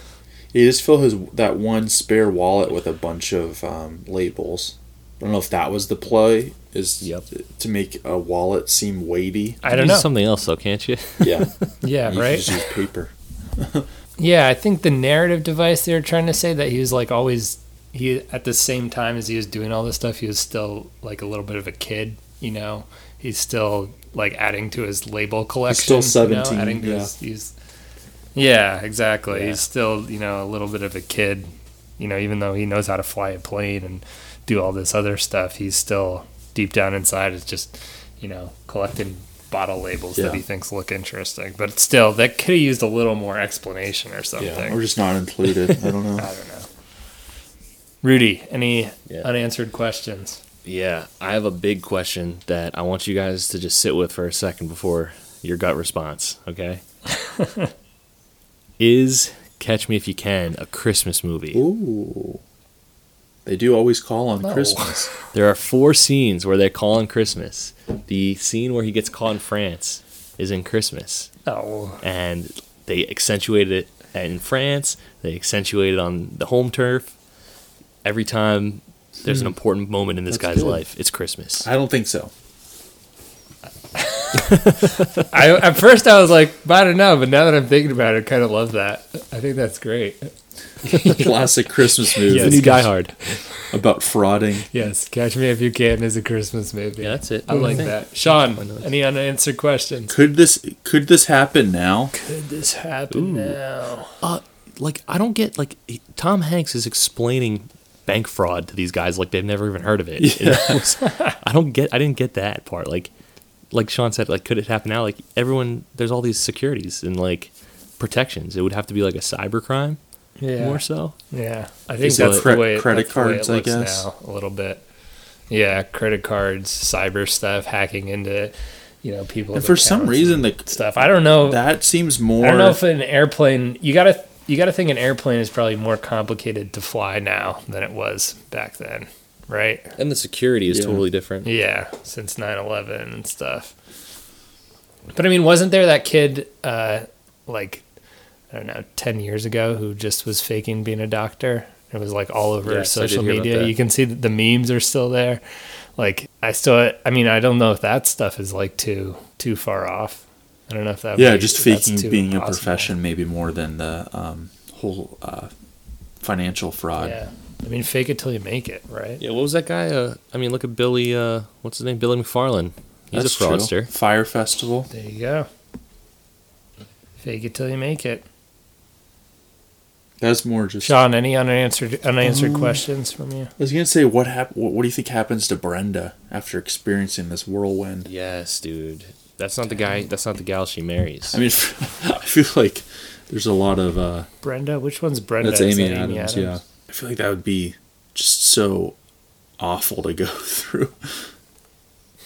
He just fill his that one spare wallet with a bunch of um, labels. I don't know if that was the play. Is Yep. to make a wallet seem weighty. I don't Use know. something else though, can't you? Yeah. Yeah, You right. Just use paper. Yeah, I think the narrative device they were trying to say that he was like always he at the same time as he was doing all this stuff, he was still like a little bit of a kid, you know. He's still like adding to his label collection. He's still you know, 17, adding to yeah. his, he's Yeah, exactly. Yeah. He's still, you know, a little bit of a kid, you know, even though he knows how to fly a plane and do all this other stuff, he's still deep down inside is just, you know, collecting bottle labels Yeah. that he thinks look interesting. But still, that could have used a little more explanation or something. Yeah. Or just not included. I don't know. I don't know. Rudy, any Yeah. unanswered questions? Yeah, I have a big question that I want you guys to just sit with for a second before your gut response, okay? Is Catch Me If You Can a Christmas movie? Ooh. They do always call on No. Christmas. There are four scenes where they call on Christmas. The scene where he gets caught in France is in Christmas. Oh, and they accentuated it in France. They accentuated it on the home turf. Every time there's an hmm. important moment in this That's guy's good. life, it's Christmas. I don't think so. I at first I was like, I don't know, but now that I'm thinking about it, I kind of love that. I think that's great. Classic Christmas movie the Yes. new Die Hard. about frauding. Yes, Catch Me If You Can is a Christmas movie. Yeah, that's it. I like that. Sean, any unanswered questions? Could this could this happen now? Could this happen now? Uh, like I don't get like he- Tom Hanks is explaining bank fraud to these guys like they've never even heard of it. It was- I don't get. I didn't get that part. Like, like Sean said, like could it happen now? Like everyone, there's all these securities and like protections. It would have to be like a cyber crime Yeah, more so. yeah. I think that's cre- the way credit that's the way cards, it I looks guess? now, a little bit. Yeah, credit cards, cyber stuff, hacking into, you know, people. And for some reason, the stuff. I don't know. that seems more. I don't know if an airplane. You gotta you gotta think an airplane is probably more complicated to fly now than it was back then, right? And the security is Yeah. totally different. Yeah, since 9/11 and stuff. But I mean, wasn't there that kid uh like I don't know, 10 years ago who just was faking being a doctor? It was like all over Yes, social media. You can see that the memes are still there. Like I still I mean, I don't know if that stuff is like too too far off. I don't know if that yeah, would- just faking too being a profession maybe more than the um, whole uh, financial fraud. Yeah. I mean, fake it till you make it, right? Yeah, what was that guy? Uh, I mean, look at Billy. Uh, what's his name? Billy McFarland. He's That's a fraudster. True. Fyre Festival. There you go. Fake it till you make it. That's more just. Sean, any unanswered unanswered Um, questions from you? I was gonna say what hap- what, what do you think happens to Brenda after experiencing this whirlwind? Yes, dude. That's not the guy. That's not the gal she marries. I mean, I feel like there's a lot of. Uh, Brenda, which one's Brenda? that's Amy that Adams, Yeah, I feel like that would be just so awful to go through.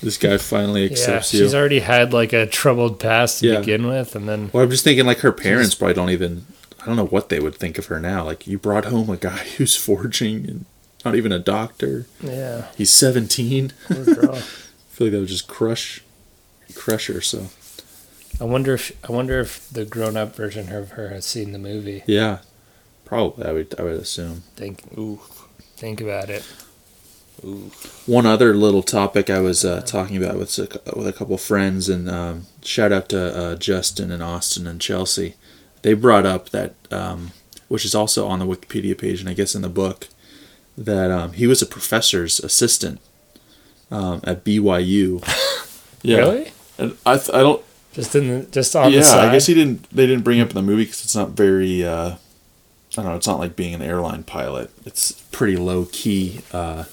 this guy finally Yeah, accepts you. she's already had like a troubled past to Yeah. begin with, and then Well, I'm just thinking like her parents probably don't even. I don't know what they would think of her now. Like you brought home a guy who's forging and not even a doctor. yeah, He's 17. I feel like that would just crush, crush her. So I wonder if I wonder if the grown up version of her has seen the movie. yeah, probably I would I would assume. Think, ooh, think about it. Ooh. One other little topic I was uh, talking about with a, with a couple friends, and um, shout out to uh, Justin and Austin and Chelsea. They brought up that, um, which is also on the Wikipedia page, and I guess in the book, that um, he was a professor's assistant um, at BYU. yeah. Really? And I th- I don't. Just in the just on yeah, the side. I guess he didn't. They didn't bring it up in the movie because it's not very. Uh, I don't know. It's not like being an airline pilot. It's pretty low key uh,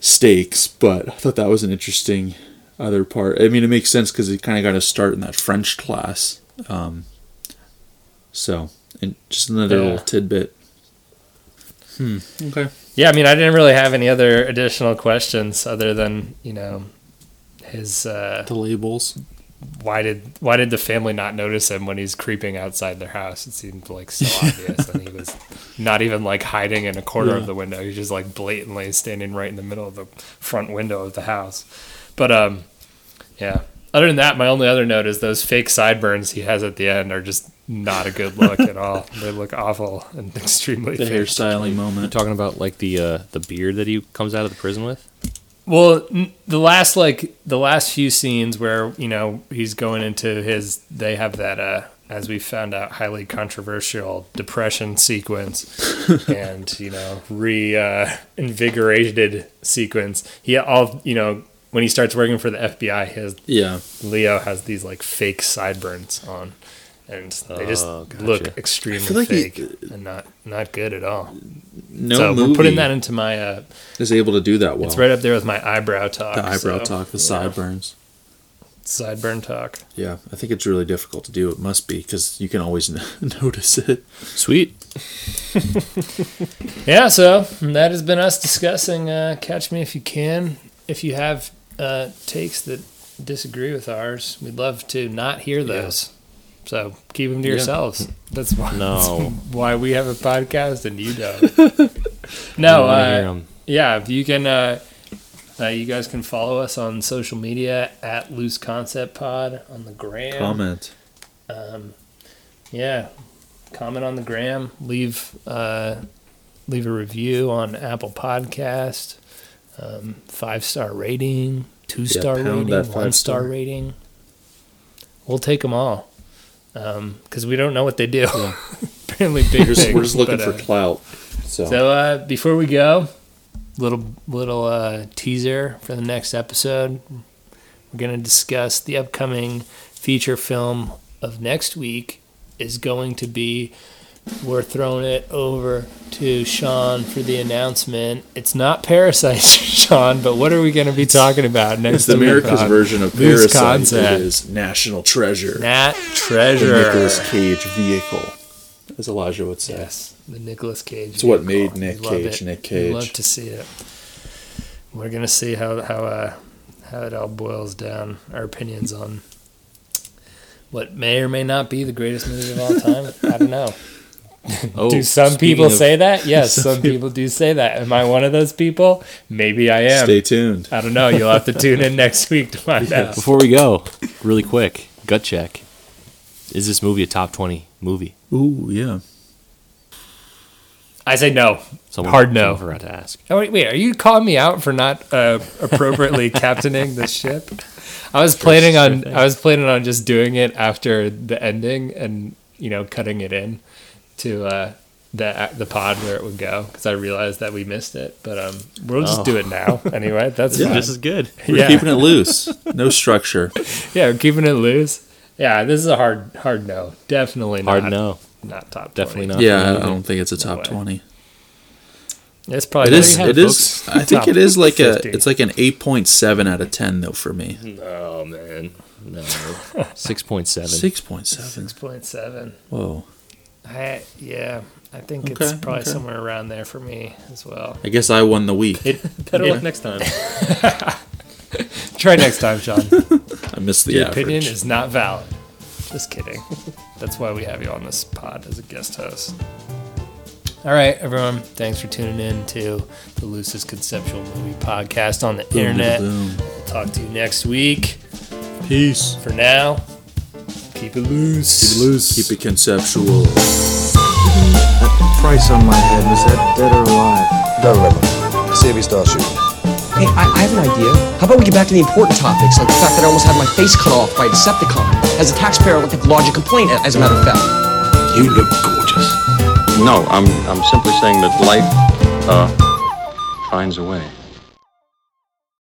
stakes, but I thought that was an interesting other part. I mean, it makes sense because he kind of got to start in that French class. Um, so, and just another Yeah. little tidbit. Hmm. Okay. Yeah, I mean, I didn't really have any other additional questions other than you know his. Uh, The labels. why did why did the family not notice him when he's creeping outside their house? It seemed like so obvious, and he was not even like hiding in a corner of the window. He's just like blatantly standing right in the middle of the front window of the house. But um, yeah. Other than that, my only other note is those fake sideburns he has at the end are just not a good look at all. They look awful and extremely The fake. hairstyling moment. talking about like the uh, the beard that he comes out of the prison with. Well, the last like the last few scenes where you know he's going into his, they have that uh, as we found out highly controversial depression sequence, and you know re uh, invigorated sequence. He all you know when he starts working for the FBI, his Yeah. Leo has these like fake sideburns on, and they just Oh, gotcha. look extremely feel like he- fake and not not good at all. No so movie we're putting that into my. Uh, is able to do that well. it's right up there with my eyebrow talk. the eyebrow so, talk, the yeah. sideburns. sideburn talk. Yeah, I think it's really difficult to do. It must be because you can always n- notice it. Sweet. Yeah, so that has been us discussing uh, Catch Me If You Can. If you have uh, takes that disagree with ours, we'd love to not hear those. So keep them to Yeah. yourselves. That's why, No. that's why we have a podcast and you don't. no, uh, yeah, if you can, uh, uh, you guys can follow us on social media at Loose Concept Pod on the gram. Comment. Um, yeah, comment on the gram. Leave uh, leave a review on Apple Podcast. Um, five star rating, two star pound rating, one star rating. We'll take them all because we don't know what they do. Apparently, big We're just, things. we're just looking but, for uh, clout. So, so uh, before we go, little little uh, teaser for the next episode. We're gonna discuss the upcoming feature film of next week. Is going to be. We're throwing it over to Sean for the announcement. It's not Parasite, Sean, but what are we going to be talking about next it's the America's version of Parasite. Concept? It is National Treasure. Nat the Treasure. Nicolas Cage vehicle, as Elijah would say. Yes, the Nicolas Cage. It's what made Nick Love Cage it. Nick Cage. Love to see it. We're gonna see how how uh, how it all boils down. Our opinions on what may or may not be the greatest movie of all time. I don't know. Oh, do some people of- say that? Yes, some people do say that. Am I one of those people? Maybe I am. Stay tuned. I don't know. You'll have to tune in next week to find out. Before we go, really quick, gut check. Is this movie a top 20 movie? Ooh, yeah. I say no. Someone, Hard no. someone forgot to ask. Oh, wait, wait, are you calling me out for not uh, appropriately captaining the ship? I was planning sure on thing. I was planning on just doing it after the ending and you know cutting it in to uh, the the pod where it would go because I realized that we missed it. But um, we'll just Oh. do it now anyway. That's This is good. We're yeah, keeping it loose. No structure. yeah, we're keeping it loose. Yeah, this is a hard hard no. Definitely not. Hard no. Not top. 20. Definitely not. yeah, I don't think it's a top way. 20. It's probably It not is. even- It is. I think it is like 50. a. It's like an eight point seven out of ten though for me. Oh, man. No. 6.7. Six point seven. six point seven. Whoa. I yeah, I think it's probably okay. somewhere around there for me as well. I guess I won the week. Better Yeah. luck next time. Try next time, Sean. I missed the Your average. opinion is not valid. Just kidding. That's why we have you on this pod as a guest host. All right, everyone. Thanks for tuning in to the Loosest Conceptual Movie Podcast on the Boom, internet. boom. We'll talk to you next week. Peace. For now, keep it loose. Keep it loose. Keep it conceptual. That price on my head, was that dead or alive? Don't remember. See if he starts shooting. Hey, I, I have an idea. How about we get back to the important topics, like the fact that I almost had my face cut off by a Decepticon? As a taxpayer, I'd like to lodge a complaint, as a matter of fact. You look gorgeous. No, I'm I'm simply saying that life uh, finds a way.